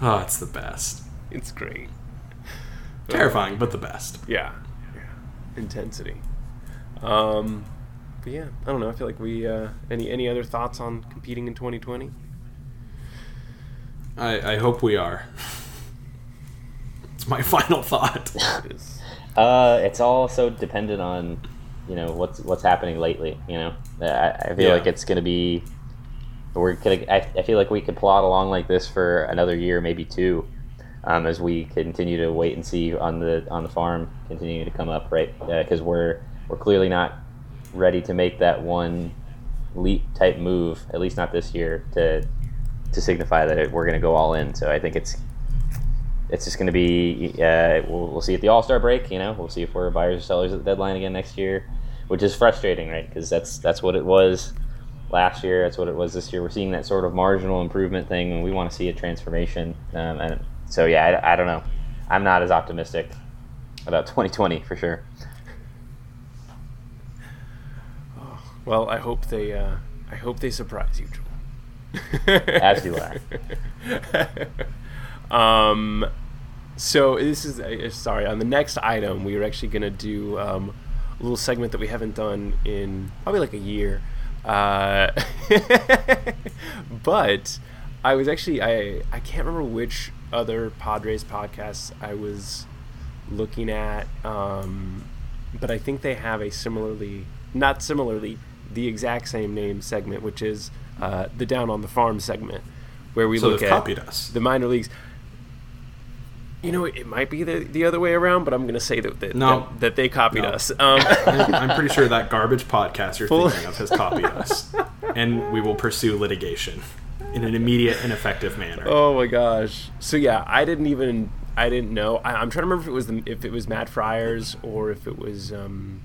Oh, it's the best. it's great. Terrifying, but the best. Yeah. yeah. Intensity. Um, but yeah, I don't know. I feel like we. Uh, any any other thoughts on competing in 2020? I, I hope we are. My final thought. Uh, it's all so dependent on, you know, what's what's happening lately. You know, I, I feel Yeah. like it's gonna be. We're gonna. I, I feel like we could plod along like this for another year, maybe two, um, as we continue to wait and see on the on the farm continuing to come up, right? Because we're we're clearly not ready to make that one leap type move, at least not this year, to to signify that it, we're going to go all in. So I think it's it's just going to be uh, we'll, we'll see at the All Star break. You know, we'll see if we're buyers or sellers at the deadline again next year, which is frustrating, right? Because that's that's what it was last year. That's what it was this year. We're seeing that sort of marginal improvement thing, and we want to see a transformation. Um, and so yeah, I, I don't know. I'm not as optimistic about 2020 for sure. Well, I hope they. Uh, I hope they surprise you, Joel. As do um, so this is uh, sorry. On the next item, we are actually going to do um, a little segment that we haven't done in probably like a year. Uh, but I was actually I I can't remember which other Padres podcasts I was looking at, um, but I think they have a similarly not similarly the exact same name segment, which is uh, the Down on the Farm segment, where we So look at copied us. the minor leagues. You know, it might be the, the other way around, but I'm going to say that that, No. that, that they copied No. us. Um, I'm pretty sure that garbage podcast you're thinking of has copied us, and we will pursue litigation in an immediate and effective manner. oh my gosh! So yeah, I didn't even I didn't know. I, I'm trying to remember if it was the, if it was Matt Friars or if it was um,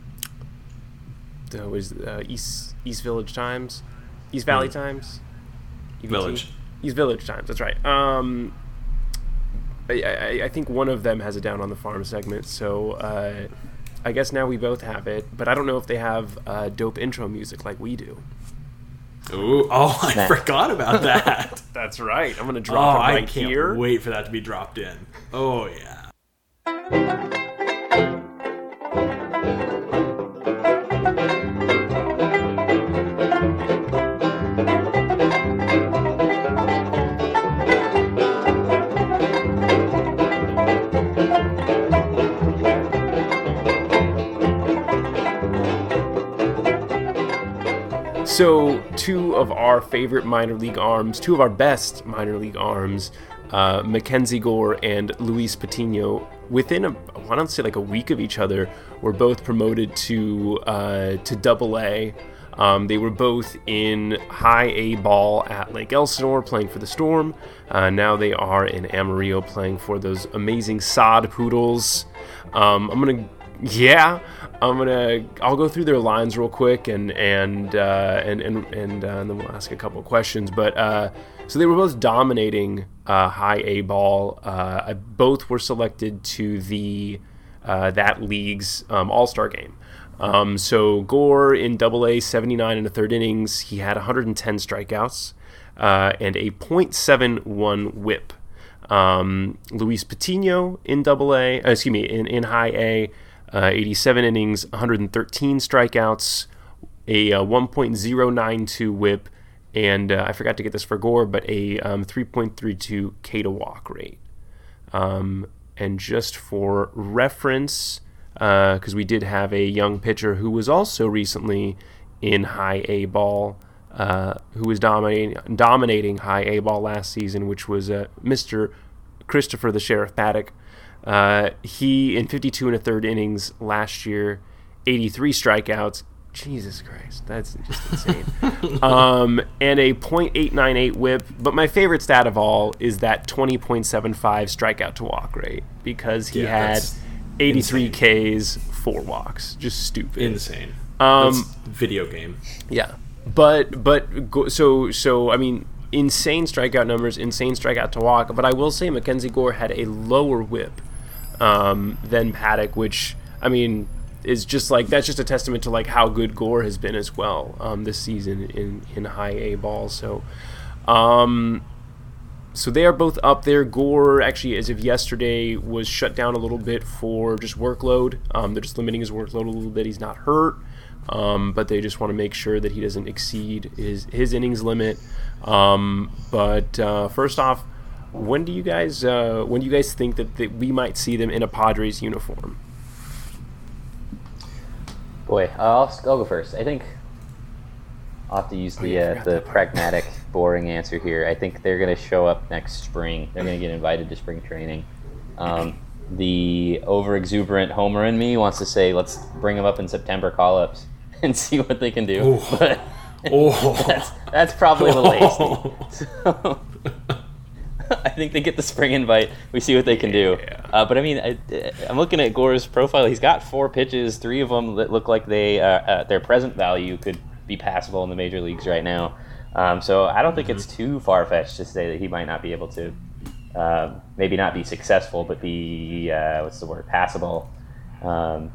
the was uh, East East Village Times, East Valley Times, EVT? Village. East Village Times. That's right. Um, I, I, I think one of them has a down on the farm segment, so uh, I guess now we both have it. But I don't know if they have uh, dope intro music like we do. Ooh, oh, I Snap. forgot about that. That's right. I'm gonna oh, drop it I right can't here. wait for that to be dropped in. Oh yeah. So, two of our favorite minor league arms, two of our best minor league arms, uh, Mackenzie Gore and Luis Patino, within a, I don't say like a week of each other, were both promoted to uh, to Double A. Um, they were both in high A ball at Lake Elsinore playing for the Storm. Uh, now they are in Amarillo playing for those amazing sod poodles. Um, I'm gonna, yeah, I'm gonna. I'll go through their lines real quick and and uh, and and and, uh, and then we'll ask a couple questions. But uh, so they were both dominating uh, high A ball. Uh, both were selected to the uh, that league's um, All Star game. Um, so Gore in Double A, 79 in the third innings, he had 110 strikeouts and a .71 WHIP. Um, Luis Patino in Double A, excuse me, in, in High A, uh, 87 innings, 113 strikeouts, a uh, 1.092 WHIP, and uh, I forgot to get this for Gore, but a um, 3.32 K to walk rate. Um, and just for reference, because uh, we did have a young pitcher who was also recently in high A ball, uh, who was dominating dominating high A ball last season, which was uh, Mr. Christopher the Sheriff Paddack. Uh, he in 52 and a third innings last year, 83 strikeouts. Jesus Christ, that's just insane. um, and a .898 WHIP. But my favorite stat of all is that 20.75 strikeout to walk rate because he Yeah, had 83 insane. Ks, four walks. Just stupid. Insane. Um, video game. Yeah, but but so so I mean, insane strikeout numbers, insane strikeout to walk. But I will say Mackenzie Gore had a lower WHIP um, than Paddack, which I mean is just like that's just a testament to like how good Gore has been as well um, this season in in high A ball. So. Um, so they are both up there. Gore, actually, as of yesterday, was shut down a little bit for just workload. Um, they're just limiting his workload a little bit. He's not hurt, um, but they just want to make sure that he doesn't exceed his his innings limit. Um, but uh, first off, when do you guys uh, when do you guys think that, that we might see them in a Padres uniform? Boy, I'll, I'll go first. I think I'll have to use the yeah, uh, the pragmatic, boring answer here. I think they're going to show up next spring. They're going to get invited to spring training. Um, the over exuberant homer in me wants to say, let's bring them up in September call ups and see what they can do. Ooh. But Oh, that's, that's probably hasty. So, I think they get the spring invite. We see what they can do. Yeah. Uh, but I mean, I, I'm looking at Gore's profile. He's got four pitches, three of them that look like they uh, uh, their present value could be passable in the major leagues right now. Um, so I don't think it's too far fetched to say that he might not be able to, um, maybe not be successful, but be uh, what's the word, passable, um,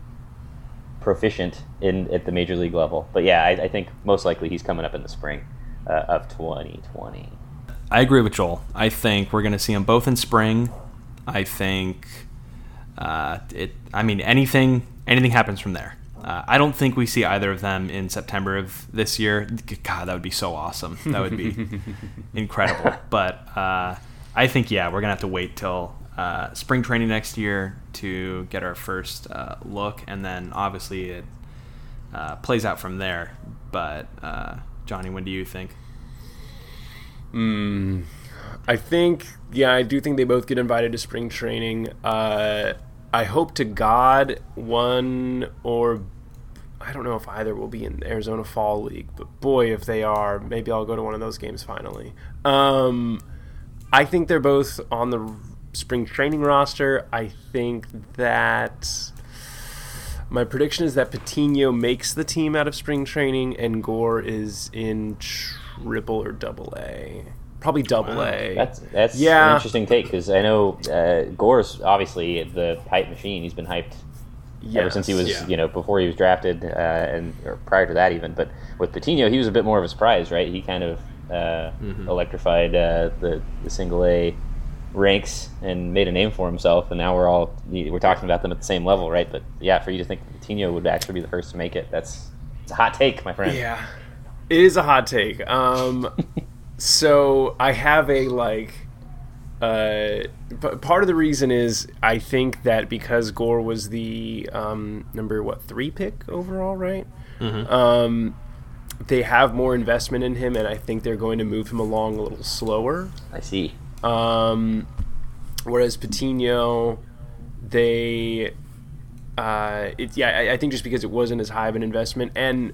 proficient in at the major league level. But yeah, I, I think most likely he's coming up in the spring uh, of 2020. I agree with Joel. I think we're going to see them both in spring. I think uh, it. I mean, anything anything happens from there. Uh, I don't think we see either of them in September of this year. God, that would be so awesome. That would be incredible. But uh, I think yeah, we're gonna have to wait till uh, spring training next year to get our first uh, look, and then obviously it uh, plays out from there. But uh, Johnny, when do you think? Hmm. I think, yeah, I do think they both get invited to spring training. Uh, I hope to God one or I don't know if either will be in the Arizona Fall League, but boy, if they are, maybe I'll go to one of those games finally. Um, I think they're both on the spring training roster. I think that my prediction is that Patino makes the team out of spring training and Gore is in triple or double A. Probably double A. That's that's Yeah. an interesting take because I know uh, Gore's obviously the hype machine. He's been hyped ever since he was yeah. you know before he was drafted uh, and or prior to that even. But with Patino, he was a bit more of a surprise, right? He kind of uh, Mm-hmm. electrified uh, the the single A ranks and made a name for himself. And now we're all we're talking about them at the same level, right? But yeah, for you to think Patino would actually be the first to make it, that's it's a hot take, my friend. Yeah, it is a hot take. Um, so I have a like. Uh, p- part of the reason is I think that because Gore was the um, number what three pick overall, right? Um, they have more investment in him, and I think they're going to move him along a little slower. I see. Um, whereas Patino, they, uh, it, yeah, I, I think just because it wasn't as high of an investment, and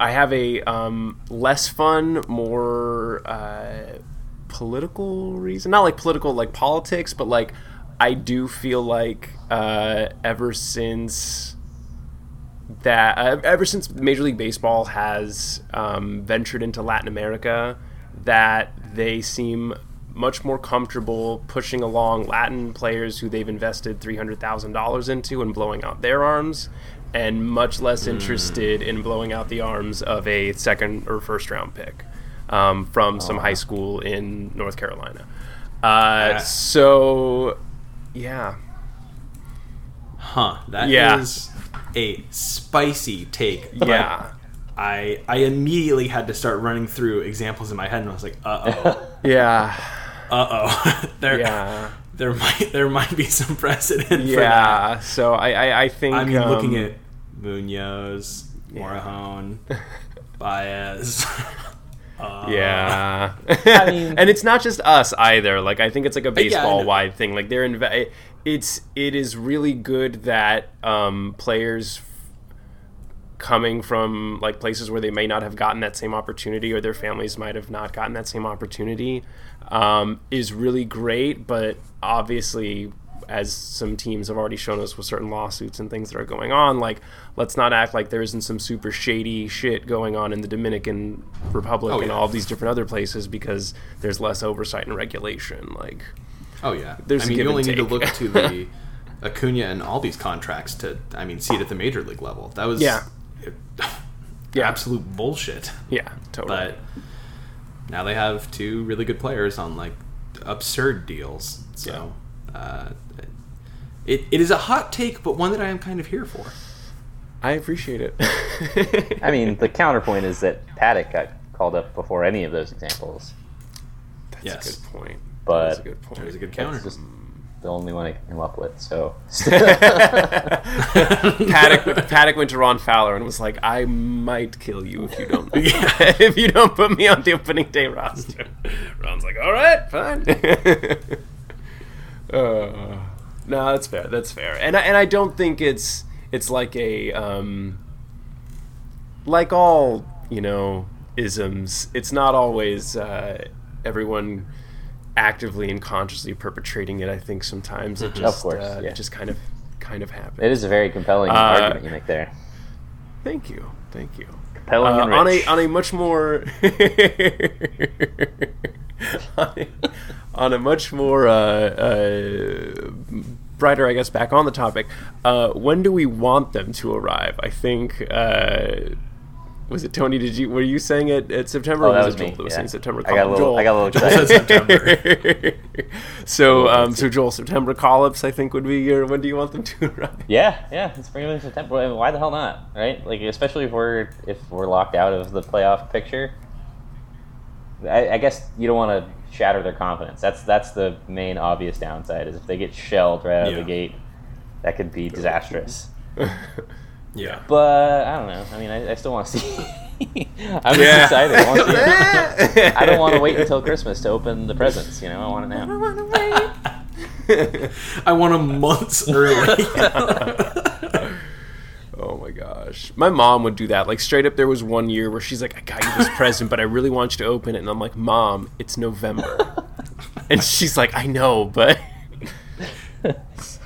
I have a um, less fun, more uh, political reason, not like political, like politics, but like I do feel like uh, ever since that uh, ever since Major League Baseball has um, ventured into Latin America, that they seem much more comfortable pushing along Latin players who they've invested three hundred thousand dollars into and blowing out their arms, and much less interested in blowing out the arms of a second or first round pick um, from some high school in North Carolina. Uh, so, yeah, Huh. That is Yeah. a spicy take. yeah, I I immediately had to start running through examples in my head, and I was like, uh oh, yeah, uh oh, there yeah. There might there might be some precedent for that. Yeah, so I, I, I think I mean, looking um, at Munoz, Yeah. Morejon, Baez. uh, yeah, mean- and it's not just us either. Like I think it's like a baseball wide thing. Like they're inve- it's it is really good that um, players coming from like places where they may not have gotten that same opportunity or their families might have not gotten that same opportunity um, is really great but obviously as some teams have already shown us with certain lawsuits and things that are going on like let's not act like there isn't some super shady shit going on in the dominican republic Oh, and all these different other places because there's less oversight and regulation like Oh yeah. There's I mean, you only need to look to the Acuna and all these contracts to, I mean, see it at the major league level. That was Yeah. yeah absolute bullshit. yeah totally But now they have two really good players on like absurd deals. So uh, it, it is a hot take, but one that I am kind of here for. i appreciate it I mean, the counterpoint is that Paddack got called up before any of those examples. that's Yes. a good point But- that's a good point There's a good That's counter. just the only one I can come up with. So Paddack, Paddack went to Ron Fowler and was like, "I might kill you if you don't if you don't put me on the opening day roster." Ron's like, "All right, fine." uh, no, that's fair. That's fair. And I, and I don't think it's it's like a um, like all you know isms. It's not always uh, everyone actively and consciously perpetrating it. I think sometimes it just course, uh, yeah. just kind of kind of happens. it is a very compelling Uh, argument you make there. Thank you, thank you. Compelling Uh, and on a on a much more on, a, on a much more uh, uh, brighter, I guess, back on the topic. Uh, when do we want them to arrive? I think. Was it Tony? Did you were you saying it at September? Oh, or that was was it Joel me, that was yeah. saying September? I got a little- Joel. I got a little Joel said September. so, um, so Joel, September call-ups, I think would be your. When do you want them to arrive? Yeah, yeah, it's pretty much September. Why- Why the hell not? Right? Like, especially if we're if we're locked out of the playoff picture. I, I guess you don't want to shatter their confidence. That's that's the main obvious downside. Is if they get shelled right out of the gate, that could be disastrous. Yeah. But I don't know. I mean, I, I still want to see. I'm just Yeah. excited. I, want to see it. I don't want to wait until Christmas to open the presents. You know, I want it now. I want to know i them months early. Oh my gosh. My mom would do that. Like straight up there was one year where she's like, I got you this present, but I really want you to open it. And I'm like, Mom, it's November. and she's like, I know, but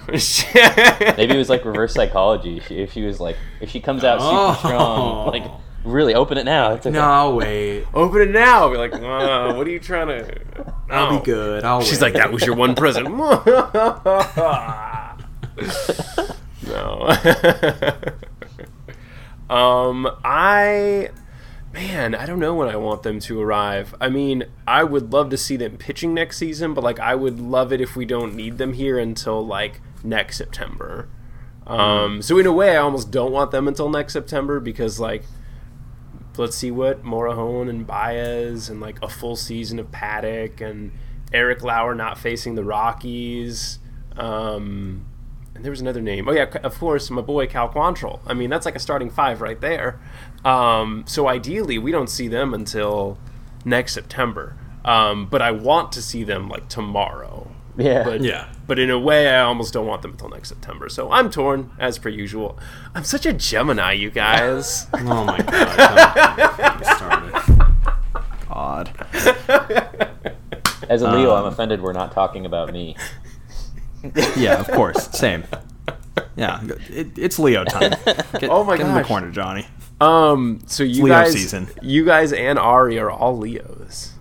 Maybe it was like reverse psychology. She, if she was like, if she comes out super Oh. strong, like really open it now. It's okay. no, wait. Open it now. Be like, "Uh, what are you trying to I'll be good. I'll She's wait. like, that was your one present. no. um, I, man, I don't know when I want them to arrive. I mean, I would love to see them pitching next season, but like, I would love it if we don't need them here until like next September. Um, so in a way, I almost don't want them until next September because like let's see what Morejon and Baez and like a full season of Paddack and Eric Lauer not facing the Rockies. Um, and there was another name. Oh yeah, of course, my boy Cal Quantrill. I mean, that's like a starting five right there. Um, so ideally, we don't see them until next September. Um, but I want to see them like tomorrow. Yeah. But Yeah. But in a way, I almost don't want them until next September. So I'm torn as per usual. I'm such a Gemini, you guys. Oh my god. don't get me started. God. As a Leo, I'm Um, offended we're not talking about me. Yeah, of course. Same. Yeah, it, it's Leo time. Get, Oh my get in the gosh. corner, Johnny. Um, so you Leo guys, season. you guys and Ari are all Leos.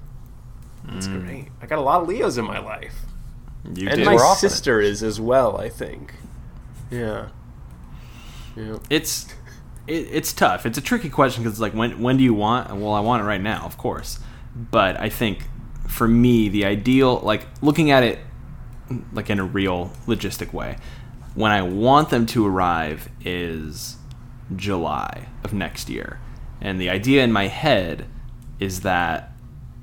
That's Mm. great. I got a lot of Leos in my life, You and did. my We're off on it. sister is as well. I think. Yeah. Yeah. it's it, it's tough. It's a tricky question because it's like when when do you want? Well, I want it right now, of course. But I think for me, the ideal, like looking at it, like in a real logistic way, when I want them to arrive is July of next year, and the idea in my head is that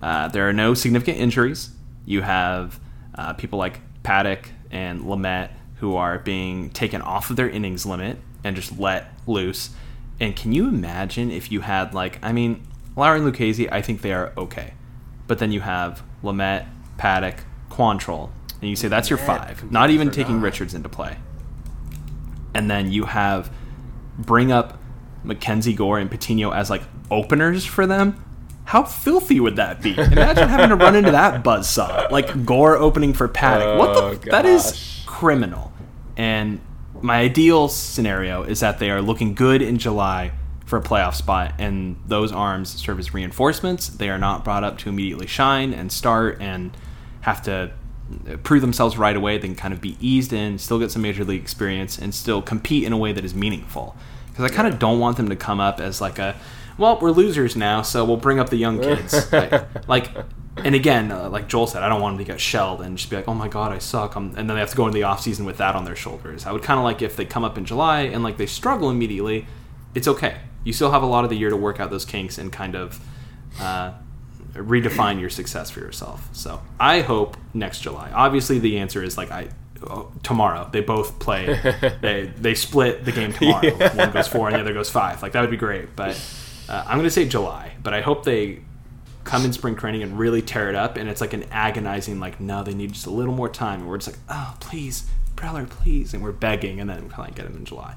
uh, there are no significant injuries. You have uh, people like Paddack and Lamet who are being taken off of their innings limit and just let loose. And can you imagine if you had like, I mean, Lowry and Lucchesi, I think they are okay, but then you have Lamet, Paddack, Quantrill, and you say that's your five, not even taking. Richards into play. And then you have bring up Mackenzie Gore and Patino as like openers for them. How filthy would that be? Imagine having to run into that buzzsaw. Like Gore opening for Paddack. what Oh, the? That is criminal. And my ideal scenario is that they are looking good in July for a playoff spot, and those arms serve as reinforcements. They are not brought up to immediately shine and start and have to uh, prove themselves right away. They can kind of be eased in, still get some major league experience, and still compete in a way that is meaningful. Because I kind of don't want them to come up as like a, well, we're losers now, so we'll bring up the young kids. like, like, and again, uh, like Joel said, I don't want them to get shelled and just be like, oh my god, I suck. Um, and then they have to go into the offseason with that on their shoulders. I would kind of like if they come up in July and like they struggle immediately, it's okay. You still have a lot of the year to work out those kinks and kind of uh, redefine your success for yourself. So I hope next July. Obviously, the answer is like I oh, tomorrow. They both play. they they split the game tomorrow. One goes four and the other goes five. Like that would be great. But uh, I'm going to say July. But I hope they come in spring training and really tear it up. And it's like an agonizing like no, they need just a little more time. And we're just like oh please, Preller, please, and we're begging, and then we kind of get them in July.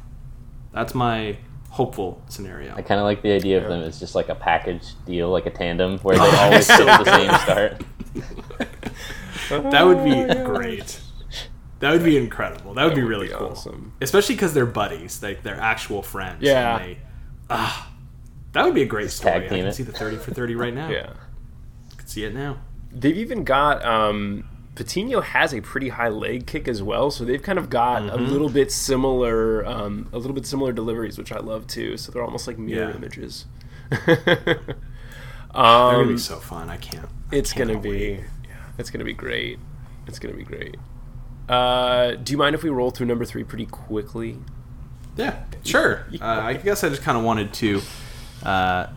That's my hopeful scenario. I kind of like the idea of them as just like a package deal, like a tandem, where they always get the same start. That would be great. That would be incredible. That would be would really be cool. awesome. Especially because they're buddies, like they're actual friends. and Yeah. they- ah, that would be a great story. tag I can it. see the thirty for thirty right now. Yeah. I can see it now. They've even got um, Patino has a pretty high leg kick as well, so they've kind of got a Mm-hmm. little bit similar, um, a little bit similar deliveries, which I love too. So they're almost like mirror Yeah. images. They're gonna um, be so fun. I can't. I it's gonna cannot be, yeah, it's gonna be great. It's gonna be great. Uh, do you mind if we roll through number three pretty quickly? Yeah, sure. Uh, I guess I just kind of wanted to uh,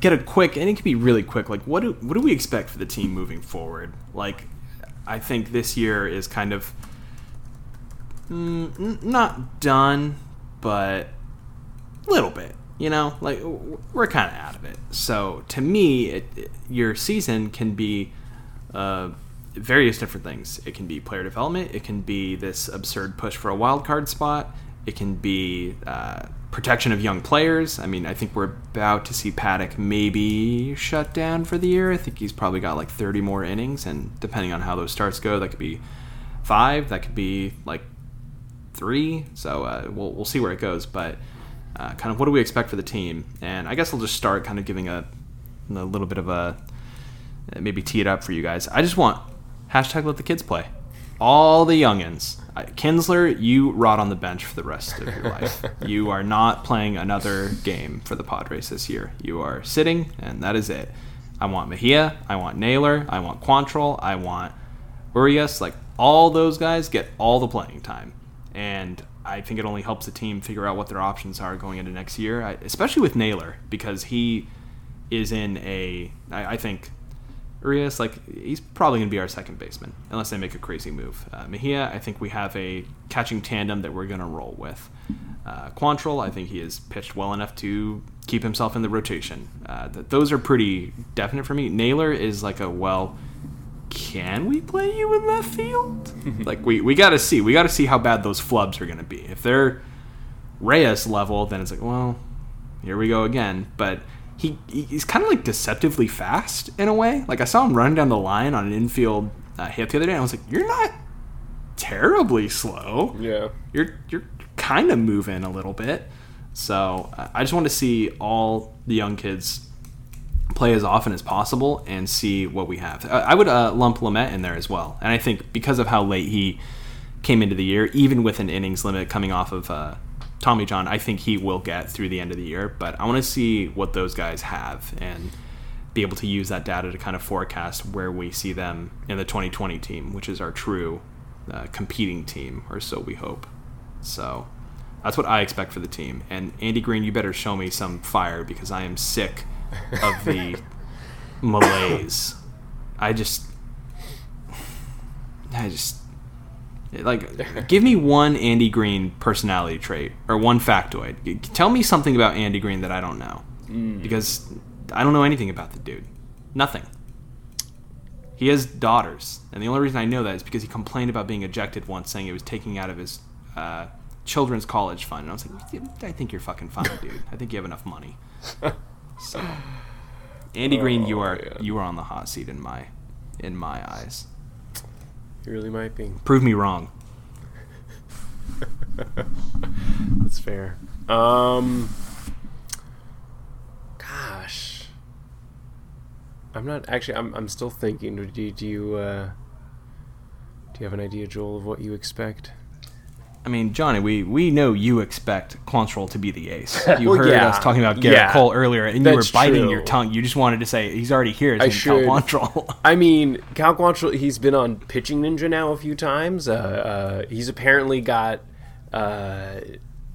get a quick, and it can be really quick. Like, what do what do we expect for the team moving forward? Like, I think this year is kind of mm, not done, but a little bit. You know, like we're kind of out of it. So to me, it, it- your season can be uh, various different things. It can be player development. It can be this absurd push for a wild card spot. It can be uh, protection of young players. I mean, I think we're about to see Paddack maybe shut down for the year. I think he's probably got like 30 more innings, and depending on how those starts go, that could be five. That could be like three. So uh, we'll we'll see where it goes. But uh, kind of what do we expect for the team? And I guess I'll just start kind of giving a, a little bit of a maybe tee it up for you guys. I just want hashtag let the kids play. All the youngins. I- Kinsler, you rot on the bench for the rest of your life. You are not playing another game for the Padres this year. You are sitting, and that is it. I want Mejia. I want Naylor. I want Quantrill. I want Urias. Like all those guys get all the playing time, and I think it only helps the team figure out what their options are going into next year, I, especially with Naylor because he is in a. I, I think Urias, like he's probably going to be our second baseman unless they make a crazy move. Uh, Mejia, I think we have a catching tandem that we're going to roll with. Uh, Quantrill, I think he has pitched well enough to keep himself in the rotation. Uh, th- those are pretty definite for me. Naylor is like a well. Can we play you in left field? like we, we got to see. We got to see how bad those flubs are going to be. If they're Reyes level, then it's like, well, here we go again. But he he's kind of like deceptively fast in a way. Like I saw him running down the line on an infield uh, hit the other day, and I was like, you're not terribly slow. Yeah. You're you're kind of moving a little bit. So uh, I just want to see all the young kids play as often as possible and see what we have. I I would uh, lump Lamet in there as well, and I think because of how late he came into the year, even with an innings limit coming off of uh, Tommy John, I think he will get through the end of the year. But I want to see what those guys have and be able to use that data to kind of forecast where we see them in the 2020 team, which is our true uh, competing team, or so we hope. So that's what I expect for the team. And Andy Green, you better show me some fire because I am sick of the malaise. I just, I just like give me one Andy Green personality trait or one factoid. Tell me something about Andy Green that I don't know because I don't know anything about the dude. Nothing. He has daughters, and the only reason I know that is because he complained about being ejected once, saying it was taking out of his uh, children's college fund. And I was like, I think you're fucking fine, dude. I think you have enough money. So, Andy Green, you Oh, are yeah. you are on the hot seat in my in my eyes. You really might be. Prove me wrong. That's fair. Um, gosh, I'm not actually. I'm. I'm still thinking. Do? Do you, uh, do you have an idea, Joel, of what you expect? I mean, Johnny, we, we know you expect Quantrill to be the ace. You Well, heard yeah. us talking about Gerrit Yeah. Cole earlier, and you were biting true. your tongue. You just wanted to say he's already here. I name's Cal should. Quantrill. I mean, Cal Quantrill, he's been on Pitching Ninja now a few times. Uh, uh, he's apparently got. Uh,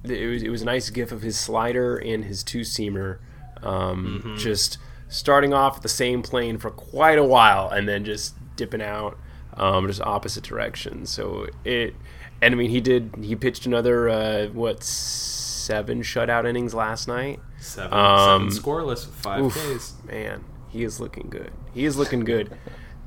it was it was a nice gif of his slider and his two seamer, um, just starting off at the same plane for quite a while and then just dipping out, um, just opposite directions. So it, and I mean, he did. He pitched another uh, what seven shutout innings last night. seven, Um, scoreless with five Oof, man, he is looking good. He is looking good.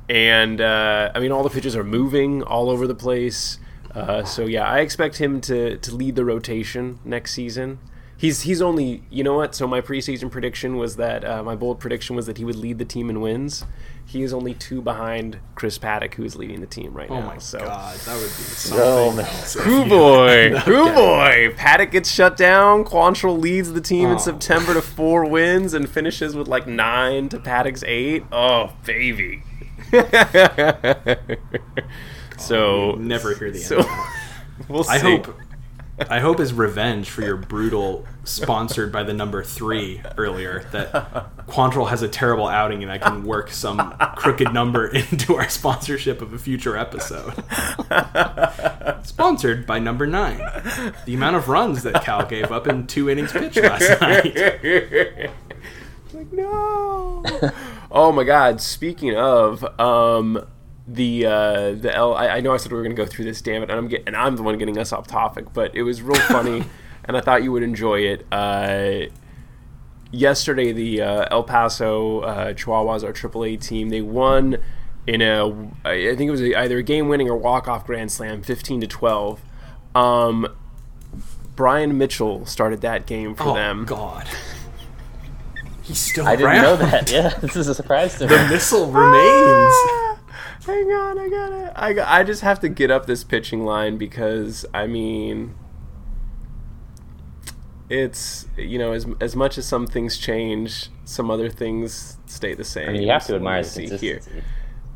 And uh, I mean, all the pitches are moving all over the place. Uh, so yeah, I expect him to to lead the rotation next season. He's he's only you know what? So my preseason prediction was that uh, my bold prediction was that he would lead the team in wins. He is only two behind Chris Paddack, who is leading the team right Oh now. Oh my so. god, that would be something. Oh, man. else if Hoo you- boy, hoo boy! Paddack gets shut down. Quantrill leads the team Oh. in September to four wins and finishes with like nine to Paddack's eight. Oh baby! so oh, You'd never hear the end So we'll see. I hope. I hope as revenge for your brutal sponsored by the number three earlier that Quantrill has a terrible outing and I can work some crooked number into our sponsorship of a future episode. Sponsored by number nine. The amount of runs that Cal gave up in two innings pitched last night. like no. oh my God! Speaking of, um, the uh, the L. I, I know I said we were going to go through this. Damn it! And I'm getting, and I'm the one getting us off topic, but it was real funny, and I thought you would enjoy it. Uh, yesterday, the uh, El Paso uh, Chihuahuas, our AAA team, they won in a I think it was either a game winning or walk off grand slam, fifteen to twelve. Um, Bryan Mitchell started that game for them. Oh them. God. He's still I didn't around. know that. Yeah, this is a surprise to me. The missile remains. Ah, hang on, I got it. I I just have to get up this pitching line because I mean, it's you know as as much as some things change, some other things stay the same. I mean, you have So to let admire see here.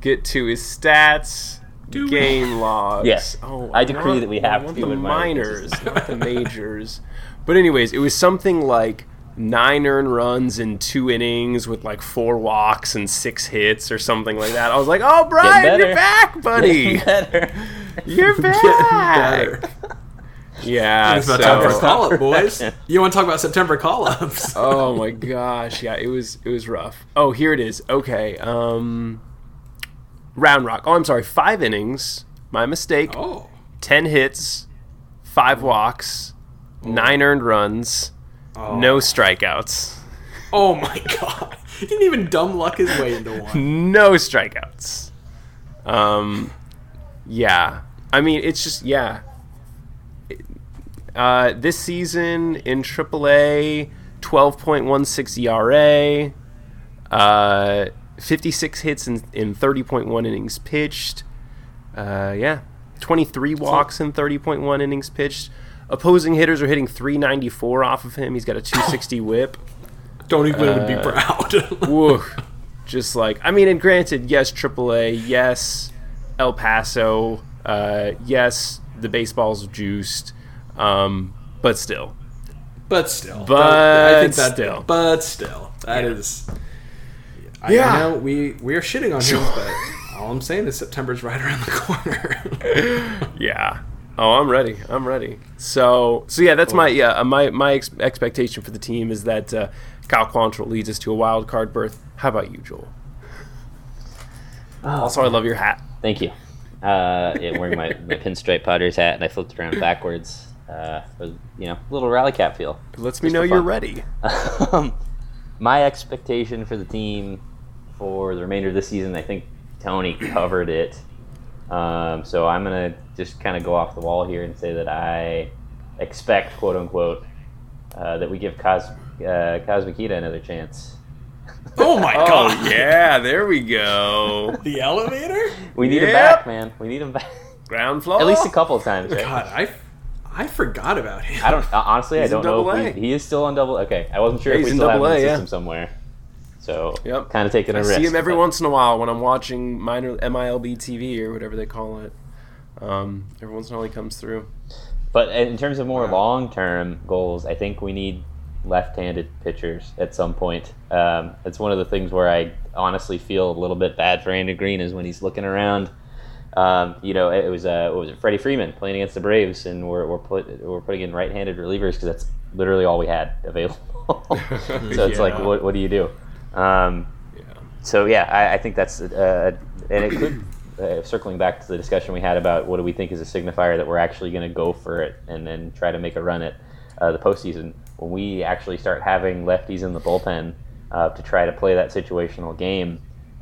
Get to his stats. Do we? game logs. Yes, Oh, I decree want- that we I have want to the minors, not the majors. But anyways, it was something like nine earned runs in two innings with like four walks and six hits or something like that. I was like, "Oh, Brian, better. you're back, buddy! Better. You're back!" Yeah. It's about so- a call up, boys. You want to talk about September call ups? oh my gosh, yeah, it was it was rough. Oh, here it is. Okay. Um Round Rock. Oh, I'm sorry. Five innings. My mistake. Oh. 10 hits, five walks, nine earned runs, no strikeouts. Oh my god. He didn't even dumb luck his way into one. No strikeouts. Um, yeah. I mean, it's just, yeah. Uh, this season in AAA, 12.16 ERA, uh, 56 hits in, in 30.1 innings pitched. Uh, yeah. 23 walks in 30.1 innings pitched. Opposing hitters are hitting 394 off of him. He's got a 260 whip. Don't even Uh, be proud. Woo. Just like I mean, and granted, yes, AAA, yes, El Paso, uh, yes, the baseball's juiced, um, but still, but still. But that- I think that still. But still. that is. I Yeah. know we we are shitting on him, but all I'm saying is September's right around the corner. yeah. Oh, I'm ready. I'm ready. So, so yeah, that's my yeah uh, my my ex- expectation for the team is that uh, Cal Quantrill leads us to a wild card berth. How about you, Joel? Also, I love your hat. Thank you. Uh, yeah, wearing my, my pinstripe Padres hat, and I flipped it around backwards. Uh, for, you know, little rally cap feel. It lets me know you're ready. um, my expectation for the team for the remainder of the season, I think Tony covered it. Um, so I'm gonna just kind of go off the wall here and say that I expect, quote unquote, uh, that we give Kaz uh, Kaz another chance. oh my Oh god. yeah, there we go. The elevator? We need him back, man. We need him back Ground floor. at least a couple of times. Right? God, I I forgot about him. I don't uh, honestly. He's I don't know double if we, he is still on double. Okay, I wasn't sure Yeah, if he's we in still have him double in A, the yeah. system somewhere. So Yep. kind of taking a I risk. see him every but- once in a while when I'm watching minor MILB TV or whatever they call it. Um, every once in a while he comes through. But in terms of more long term goals, I think we need left-handed pitchers at some point. Um, it's one of the things where I honestly feel a little bit bad for Andy Green is when he's looking around. Um, you know, it was uh, what was it Freddie Freeman playing against the Braves, and we're we're, put, we're putting in right-handed relievers because that's literally all we had available. so it's like, what what do you do? Um, Yeah. so yeah, I, I think that's uh, and it could uh, circling back to the discussion we had about what do we think is a signifier that we're actually going to go for it and then try to make a run at uh, the postseason when we actually start having lefties in the bullpen uh, to try to play that situational game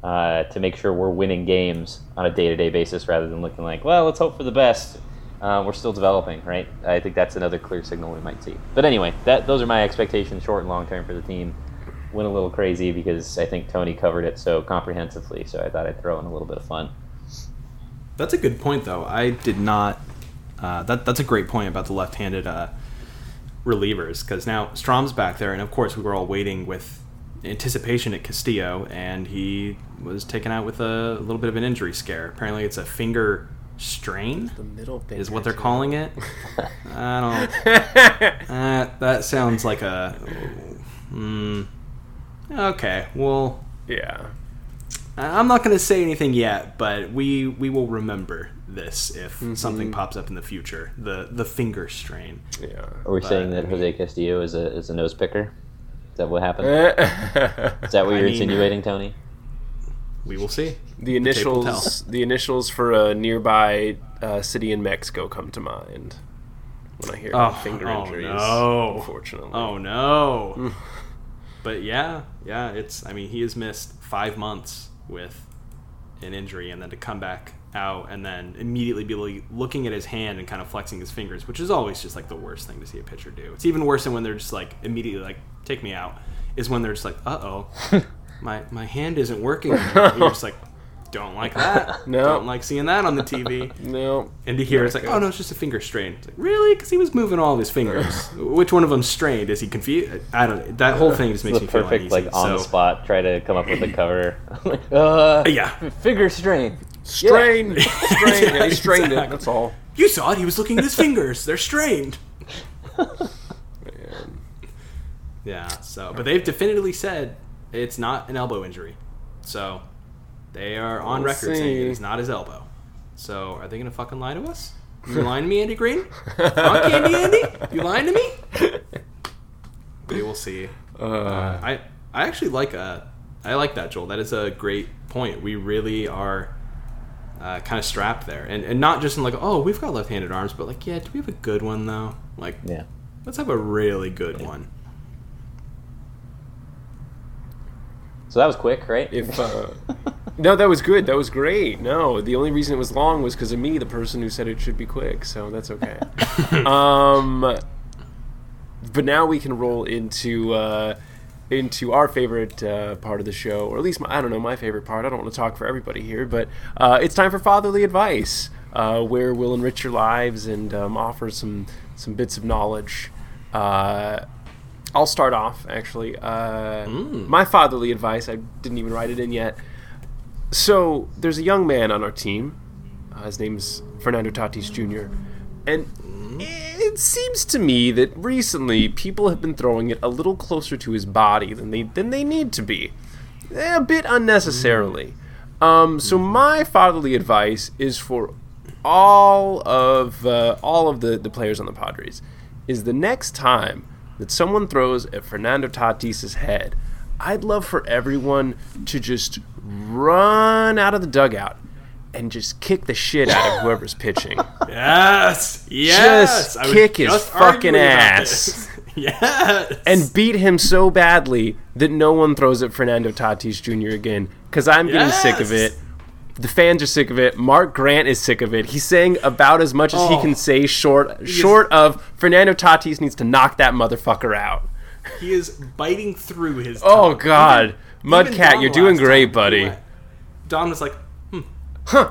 uh, to make sure we're winning games on a day-to-day basis rather than looking like well let's hope for the best uh, we're still developing right i think that's another clear signal we might see but anyway that those are my expectations short and long term for the team went a little crazy because I think Tony covered it so comprehensively. So I thought I'd throw in a little bit of fun. That's a good point, though. I did not. Uh, that that's a great point about the left-handed uh, relievers because now Strahm's back there, and of course we were all waiting with anticipation at Castillo, and he was taken out with a, little bit of an injury scare. Apparently, it's a finger strain, The middle thing is what they're calling it. I don't. Uh, that sounds like a. Hmm. okay, well, yeah. I- I'm not going to say anything yet, but we we will remember this if something pops up in the future. The the finger strain. Yeah. Are we But, saying that Jose Castillo is a is a nose picker? Is that what happened? Is that what I you're mean- insinuating, Tony? We will see. tape will initials the initials for a nearby uh, city in Mexico come to mind when I hear Oh, finger oh, injuries. no. Unfortunately. Oh no. but yeah, yeah, it's I mean, he has missed 5 months with an injury and then to come back out and then immediately be looking at his hand and kind of flexing his fingers, which is always just like the worst thing to see a pitcher do. It's even worse than when they're just like immediately like take me out is when they're just like, "Uh-oh. my my hand isn't working." anymore." You're just like don't like that. No. Don't like seeing that on the TV. No. And to hear it's like, good. oh no, it's just a finger strain. It's like, really? Because he was moving all of his fingers. Which one of them strained? Is he confused? I don't. That whole thing just makes me feel perfect uneasy. like on the So- spot. Try to come up with a cover. like, uh, Yeah, finger strain. Strain. Strain. Yeah, he strained it. That's all. you saw it. He was looking at his fingers. They're strained. Man. Yeah. So, but they've definitively said it's not an elbow injury. So they are on We'll record saying see. it is not his elbow. So are they gonna fucking lie to us? You lying to me, Andy Green? Huh, Candy Andy? You lying to me? We will see. Uh, I I actually like uh I like that Joel. That is a great point. We really are uh, kind of strapped there, and and not just in like oh we've got left-handed arms, but like yeah, do we have a good one though? Like Yeah. let's have a really good one. So that was quick, right? If uh, no, that was good. That was great. No, the only reason it was long was because of me, the person who said it should be quick. So that's okay. um, but now we can roll into uh, into our favorite uh, part of the show, or at least my, I don't know my favorite part. I don't want to talk for everybody here, but uh, it's time for fatherly advice, uh, where we'll enrich your lives and um, offer some some bits of knowledge. Uh, I'll start off actually. Uh, My fatherly advice. I didn't even write it in yet. So there's a young man on our team. Uh, his name's Fernando Tatis Jr. And it seems to me that recently people have been throwing it a little closer to his body than they than they need to be, Eh, a bit unnecessarily. Um, so my fatherly advice is for all of uh, all of the, the players on the Padres is the next time that someone throws at Fernando Tatis's head, I'd love for everyone to just run out of the dugout and just kick the shit out of whoever's pitching. Yes, yes. Just kick his just fucking ass. yes, and beat him so badly that no one throws at Fernando Tatis Jr. again. Because I'm getting sick of it. The fans are sick of it. Mark Grant is sick of it. He's saying about as much as he Oh. can say short short of Fernando Tatis needs to knock that motherfucker out. he is biting through his. Oh tongue. God, Even Mudcat, Don you're doing great, buddy. Don was like, hmm,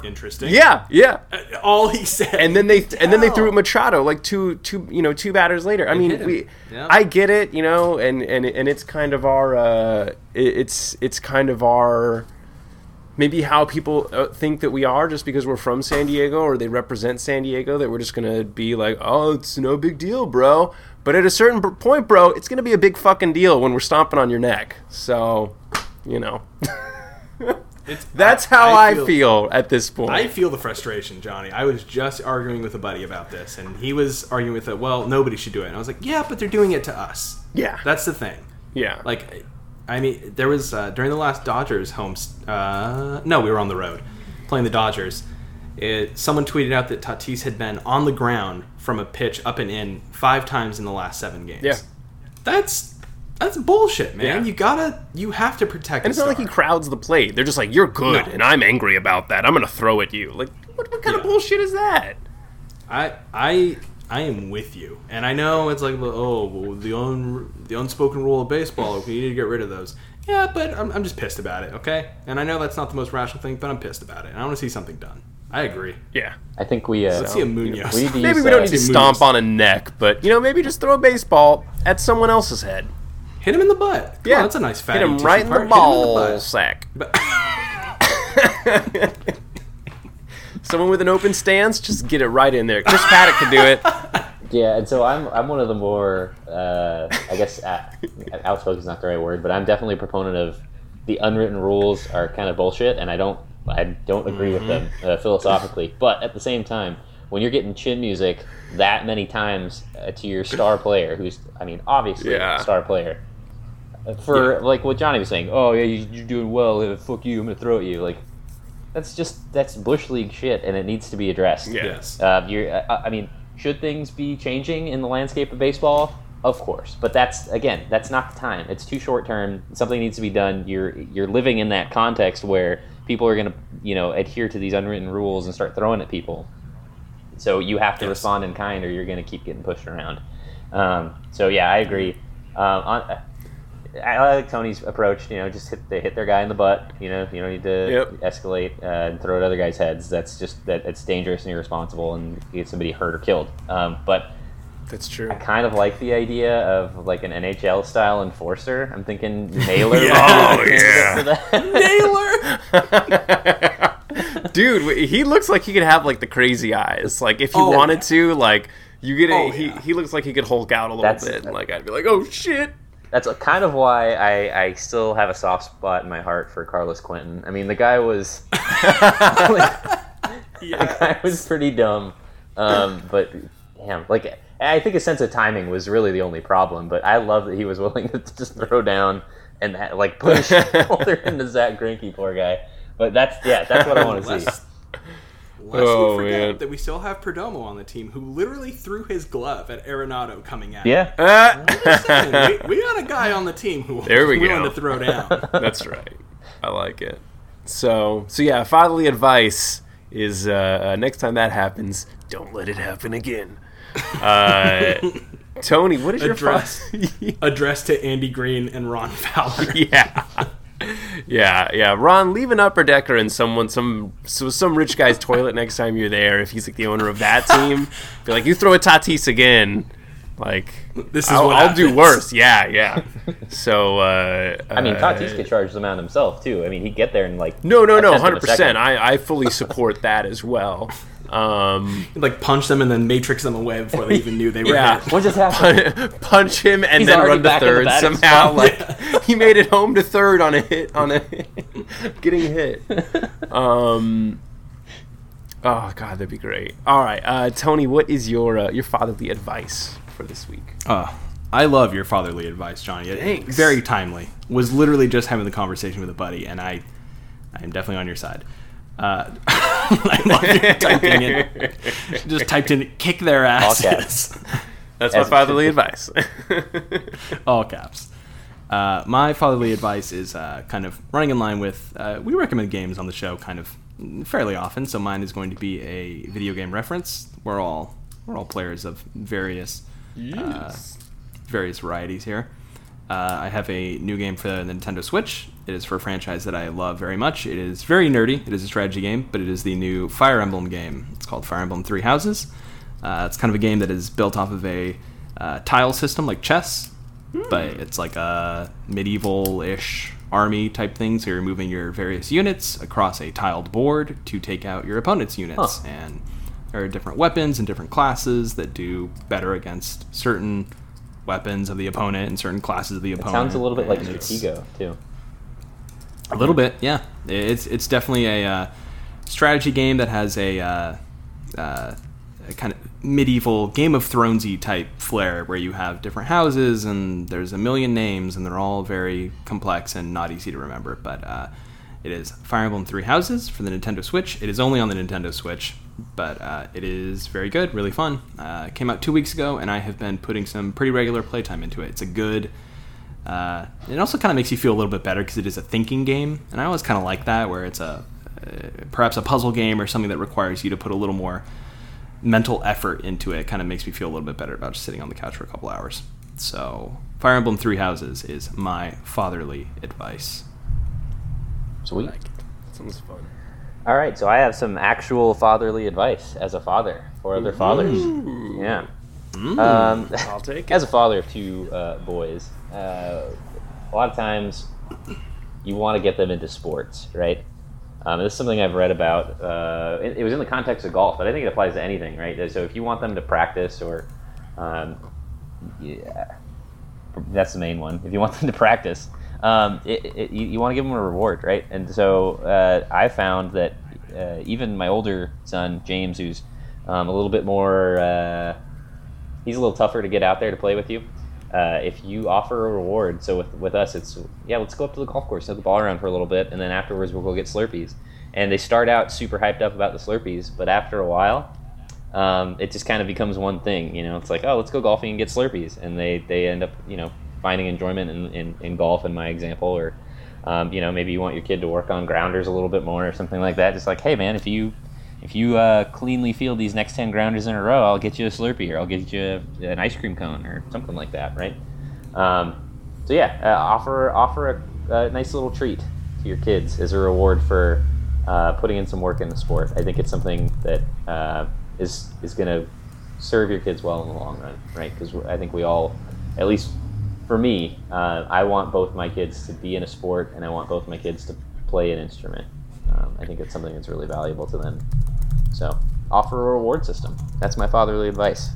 interesting. Yeah, yeah. Uh, all he said. and then they and then they threw at Machado like two two you know two batters later. I mean, we Yeah. I get it, you know, and and and it's kind of our uh, it's it's kind of our maybe how people uh, think that we are just because we're from San Diego or they represent San Diego that we're just gonna be like, oh, it's no big deal, bro. But at a certain point, bro, it's gonna be a big fucking deal when we're stomping on your neck. So, you know, that's how I, feel, at this point. I feel the frustration, Johnny. I was just arguing with a buddy about this, and he was arguing with it. Well, nobody should do it. And I was like, yeah, but they're doing it to us. yeah, That's the thing. yeah, Like, I mean, there was uh, during the last Dodgers home. Uh, no, we were on the road playing the Dodgers. It, someone tweeted out that Tatis had been on the ground from a pitch up and in five times in the last seven games. Yeah. that's that's bullshit, man. Yeah. You gotta, you have to protect. And it's not like he crowds the plate. They're just like, "You're good," No. and I'm angry about that. I'm gonna throw at you. Like, what, what kind of bullshit is that? I I I am with you, and I know it's like oh well, the un, the unspoken rule of baseball. Okay, we need to get rid of those. Yeah, but I'm, I'm just pissed about it. Okay, and I know that's not the most rational thing, but I'm pissed about it, and I want to see something done. I agree. Yeah. I think we uh, Let's see a Munoz. we need to Maybe use, we don't uh, need to stomp moves. on a neck, but you know, maybe just throw a baseball at someone else's head. Hit him in the butt. Come Yeah, on, that's a nice fatty Hit him right in part. the Hit him in the ball butt. sack. But- Someone with an open stance, just get it right in there. Chris Paddack can do it. Yeah, and so I'm I'm one of the more uh, I guess uh, outspoken is not the right word, but I'm definitely a proponent of the unwritten rules are kind of bullshit, and I don't I don't agree with them uh, philosophically. But at the same time, when you're getting chin music that many times uh, to your star player, who's I mean obviously Yeah. a star player, uh, for like what Johnny was saying, oh yeah, you- you're doing well, uh, fuck you, I'm gonna throw at you, like. That's just that's bush league shit, and it needs to be addressed. Yes. Uh, you're, uh, I mean, should things be changing in the landscape of baseball? Of course, but that's again, that's not the time. It's too short term. Something needs to be done. You're you're living in that context where people are going to, you know, adhere to these unwritten rules and start throwing at people. So you have to Yes. respond in kind, or you're going to keep getting pushed around. Um, so yeah, I agree. Um, on, I like Tony's approach. You know, just hit they hit their guy in the butt. You know, you don't need to Yep. escalate uh, and throw at other guys' heads. That's just that it's dangerous and irresponsible, and you get somebody hurt or killed. Um, but That's true. I kind of like the idea of like an NHL style enforcer. I'm thinking Naylor. Yeah. Oh, that. Naylor. Dude, he looks like he could have like the crazy eyes. Like if he Oh, wanted yeah. to, like you get a, Oh, he yeah. he looks like he could Hulk out a little That's- bit. And, like I'd be like, oh shit. That's kind of why I, I still have a soft spot in my heart for Carlos Quentin. I mean, the guy was the guy was pretty dumb, um, but damn, like I think his sense of timing was really the only problem. But I love that he was willing to just throw down and like push shoulder into Zack Greinke, poor guy. But that's yeah, that's what I want to see. Less- Lest Oh, we forget man. that we still have Perdomo on the team, who literally threw his glove at Arenado coming out. Yeah. Ah! we, we got a guy on the team who There we willing go. to throw down. That's right. I like it. So, so yeah, fatherly advice is uh, uh, next time that happens, don't let it happen again. Uh, Tony, what is your Address. fa- Addressed to Andy Green and Ron Fowler. yeah. Yeah, yeah. Ron, leave an upper decker in someone, some, so some rich guy's toilet next time you're there. If he's like the owner of that team, be like, you throw a Tatis again, like This is I'll, what I'll do worse. Yeah, yeah. So, uh, I mean, uh, Tatis could charge the mound himself too. I mean, he'd get there and like No, no, no, tenth of a hundred percent. I, I fully support that as well. Um, like punch them and then matrix them away before they even knew they were yeah, hit. What just happened? punch him and He's then run to the third somehow. spot. Like he made it home to third on a hit on a getting hit. Um, oh god, that'd be great. All right, uh, Tony, what is your uh, your fatherly advice for this week? Uh, I love your fatherly advice, Johnny. It- Thanks. Very timely. Was literally just having the conversation with a buddy, and I, I am definitely on your side. Uh, I typing in. Just typed in "kick their asses." caps. That's my As it fatherly advice. all caps. Uh, my fatherly advice is uh, kind of running in line with uh, we recommend games on the show kind of fairly often. So mine is going to be a video game reference. We're all we're all players of various uh, various varieties here. Uh, I have a new game for the Nintendo Switch. It is for a franchise that I love very much. It is very nerdy. It is a strategy game, but it is the new Fire Emblem game. It's called Fire Emblem Three Houses. Uh, it's kind of a game that is built off of a uh, tile system like chess, but it's like a medieval-ish army type thing. So you're moving your various units across a tiled board to take out your opponent's units, Huh. and there are different weapons and different classes that do better against certain weapons of the opponent and certain classes of the opponent. Sounds a little bit like Stratego too. a little bit, yeah. It's it's definitely a uh, strategy game that has a, uh, uh, a kind of medieval Game of Thronesy type flair, where you have different houses and there's a million names, and they're all very complex and not easy to remember. But uh, it is Fire Emblem Three Houses for the Nintendo Switch. It is only on the Nintendo Switch, but uh, it is very good, really fun. Uh, came out two weeks ago, and I have been putting some pretty regular playtime into it. It's a good uh, it also kind of makes you feel a little bit better because it is a thinking game, and I always kind of like that, where it's a uh, perhaps a puzzle game or something that requires you to put a little more mental effort into it. Kind of makes me feel a little bit better about just sitting on the couch for a couple hours. So, Fire Emblem Three Houses is my fatherly advice. Sweet. I like it. Sounds fun. All right, so I have some actual fatherly advice as a father for other fathers. Yeah. Um, I'll take it. as a father of two uh, boys, uh, a lot of times you want to get them into sports, right? Um, this is something I've read about. Uh, it, it was in the context of golf, but I think it applies to anything, right? So if you want them to practice, or um, yeah, that's the main one. If you want them to practice, um, it, it, you, you want to give them a reward, right? And so uh, I found that uh, even my older son James, who's um, a little bit more, uh, he's a little tougher to get out there to play with you. Uh, if you offer a reward, so with, with us, it's yeah, let's go up to the golf course, hit the ball around for a little bit, and then afterwards we'll go get Slurpees. And they start out super hyped up about the Slurpees, but after a while, um, it just kind of becomes one thing. You know, it's like, oh, let's go golfing and get Slurpees, and they, they end up, you know, finding enjoyment in, in, in golf, in my example, or um, you know, maybe you want your kid to work on grounders a little bit more or something like that. Just like, hey, man, if you if you uh, cleanly field these next ten grounders in a row, I'll get you a Slurpee, or I'll get you an ice cream cone, or something like that, right? Um, so yeah, uh, offer offer a, a nice little treat to your kids as a reward for uh, putting in some work in the sport. I think it's something that uh, is is going to serve your kids well in the long run, right? Because I think we all, at least for me, uh, I want both my kids to be in a sport, and I want both my kids to play an instrument. Um, I think it's something that's really valuable to them. So offer a reward system. That's my fatherly advice.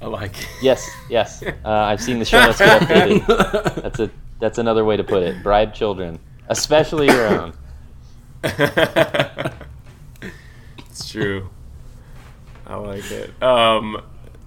I like it. Yes, yes. Uh, I've seen the show notes get updated. That's a that's another way to put it. Bribe children, especially your own. it's true. I like it. Um,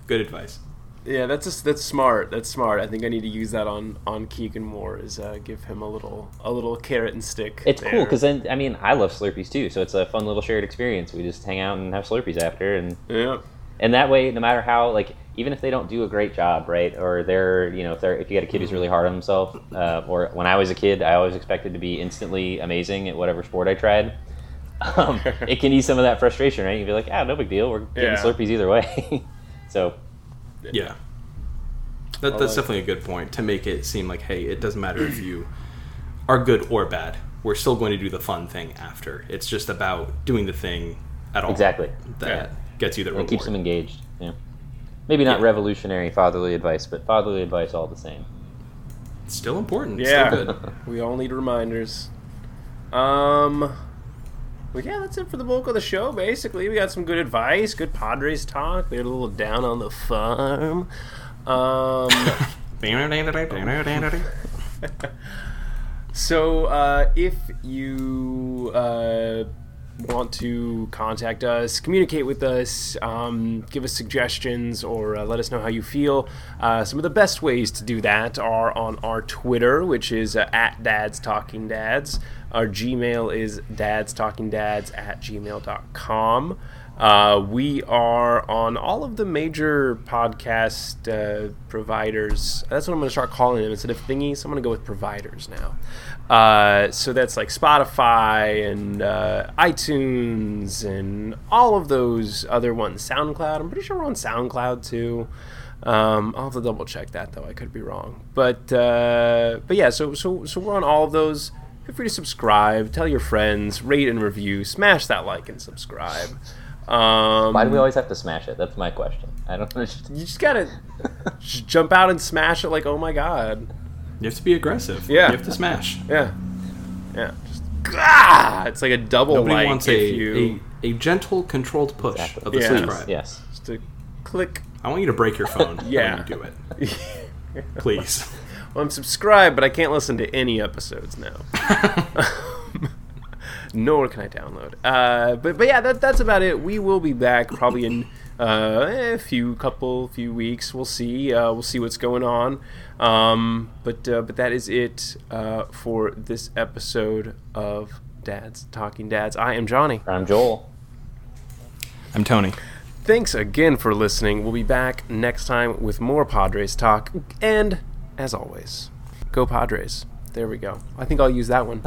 Good advice. Yeah, that's just, that's smart. That's smart. I think I need to use that on on Keegan more. Is uh, give him a little a little carrot and stick. It's cool because then I mean I love Slurpees too, so it's a fun little shared experience. We just hang out and have Slurpees after, and yeah, and that way, no matter how like even if they don't do a great job, right, or they're you know if they're if you got a kid who's really hard on himself, uh, or when I was a kid, I always expected to be instantly amazing at whatever sport I tried. Um, it can ease some of that frustration, right? You'd be like, ah, no big deal. We're getting Yeah. Slurpees either way. so Yeah. That, that's definitely a good point to make it seem like, hey, it doesn't matter if you are good or bad. We're still going to do the fun thing after. It's just about doing the thing at all. exactly, That Yeah. gets you the reward. it keeps them engaged. Yeah. Maybe not Yeah. revolutionary fatherly advice, but fatherly advice all the same. It's still important. Yeah. Still good. we all need reminders. Um. Well, yeah, that's it for the bulk of the show. Basically, we got some good advice, good Padres talk. We had a little down on the farm. Um. So, uh, if you uh, want to contact us, communicate with us, um, give us suggestions, or uh, let us know how you feel, uh, some of the best ways to do that are on our Twitter, which is uh, at Dads Talking Dads. Our Gmail is dadstalkingdads at gmail.com. Uh, we are on all of the major podcast uh, providers. That's what I'm going to start calling them instead of thingies. I'm going to go with providers now. Uh, so that's like Spotify and uh, iTunes and all of those other ones. SoundCloud. I'm pretty sure we're on SoundCloud too. Um, I'll have to double check that though. I could be wrong. But uh, but yeah. So so so we're on all of those. Feel free to subscribe. Tell your friends. Rate and review. Smash that like and subscribe. Um, Why do we always have to smash it? That's my question. I don't understand. you just gotta just jump out and smash it like oh my god You have to be aggressive. Yeah. You have to smash. yeah yeah just ah! it's like a double Nobody like wants if a, you a, a gentle, controlled push Exactly. of the Yeah. subscribe. Yes. just to click I want you to break your phone Yeah. when you do it. Please. Well, I'm subscribed but I can't listen to any episodes now nor can I download uh, but but yeah that, that's about it we will be back probably in uh, a few couple few weeks we'll see uh, we'll see what's going on um, but uh, but that is it uh, for this episode of Dads Talking Dads I am Johnny I'm Joel. I'm Tony. Thanks again for listening. We'll be back next time with more Padres talk. And as always, go Padres. There we go. I think I'll use that one.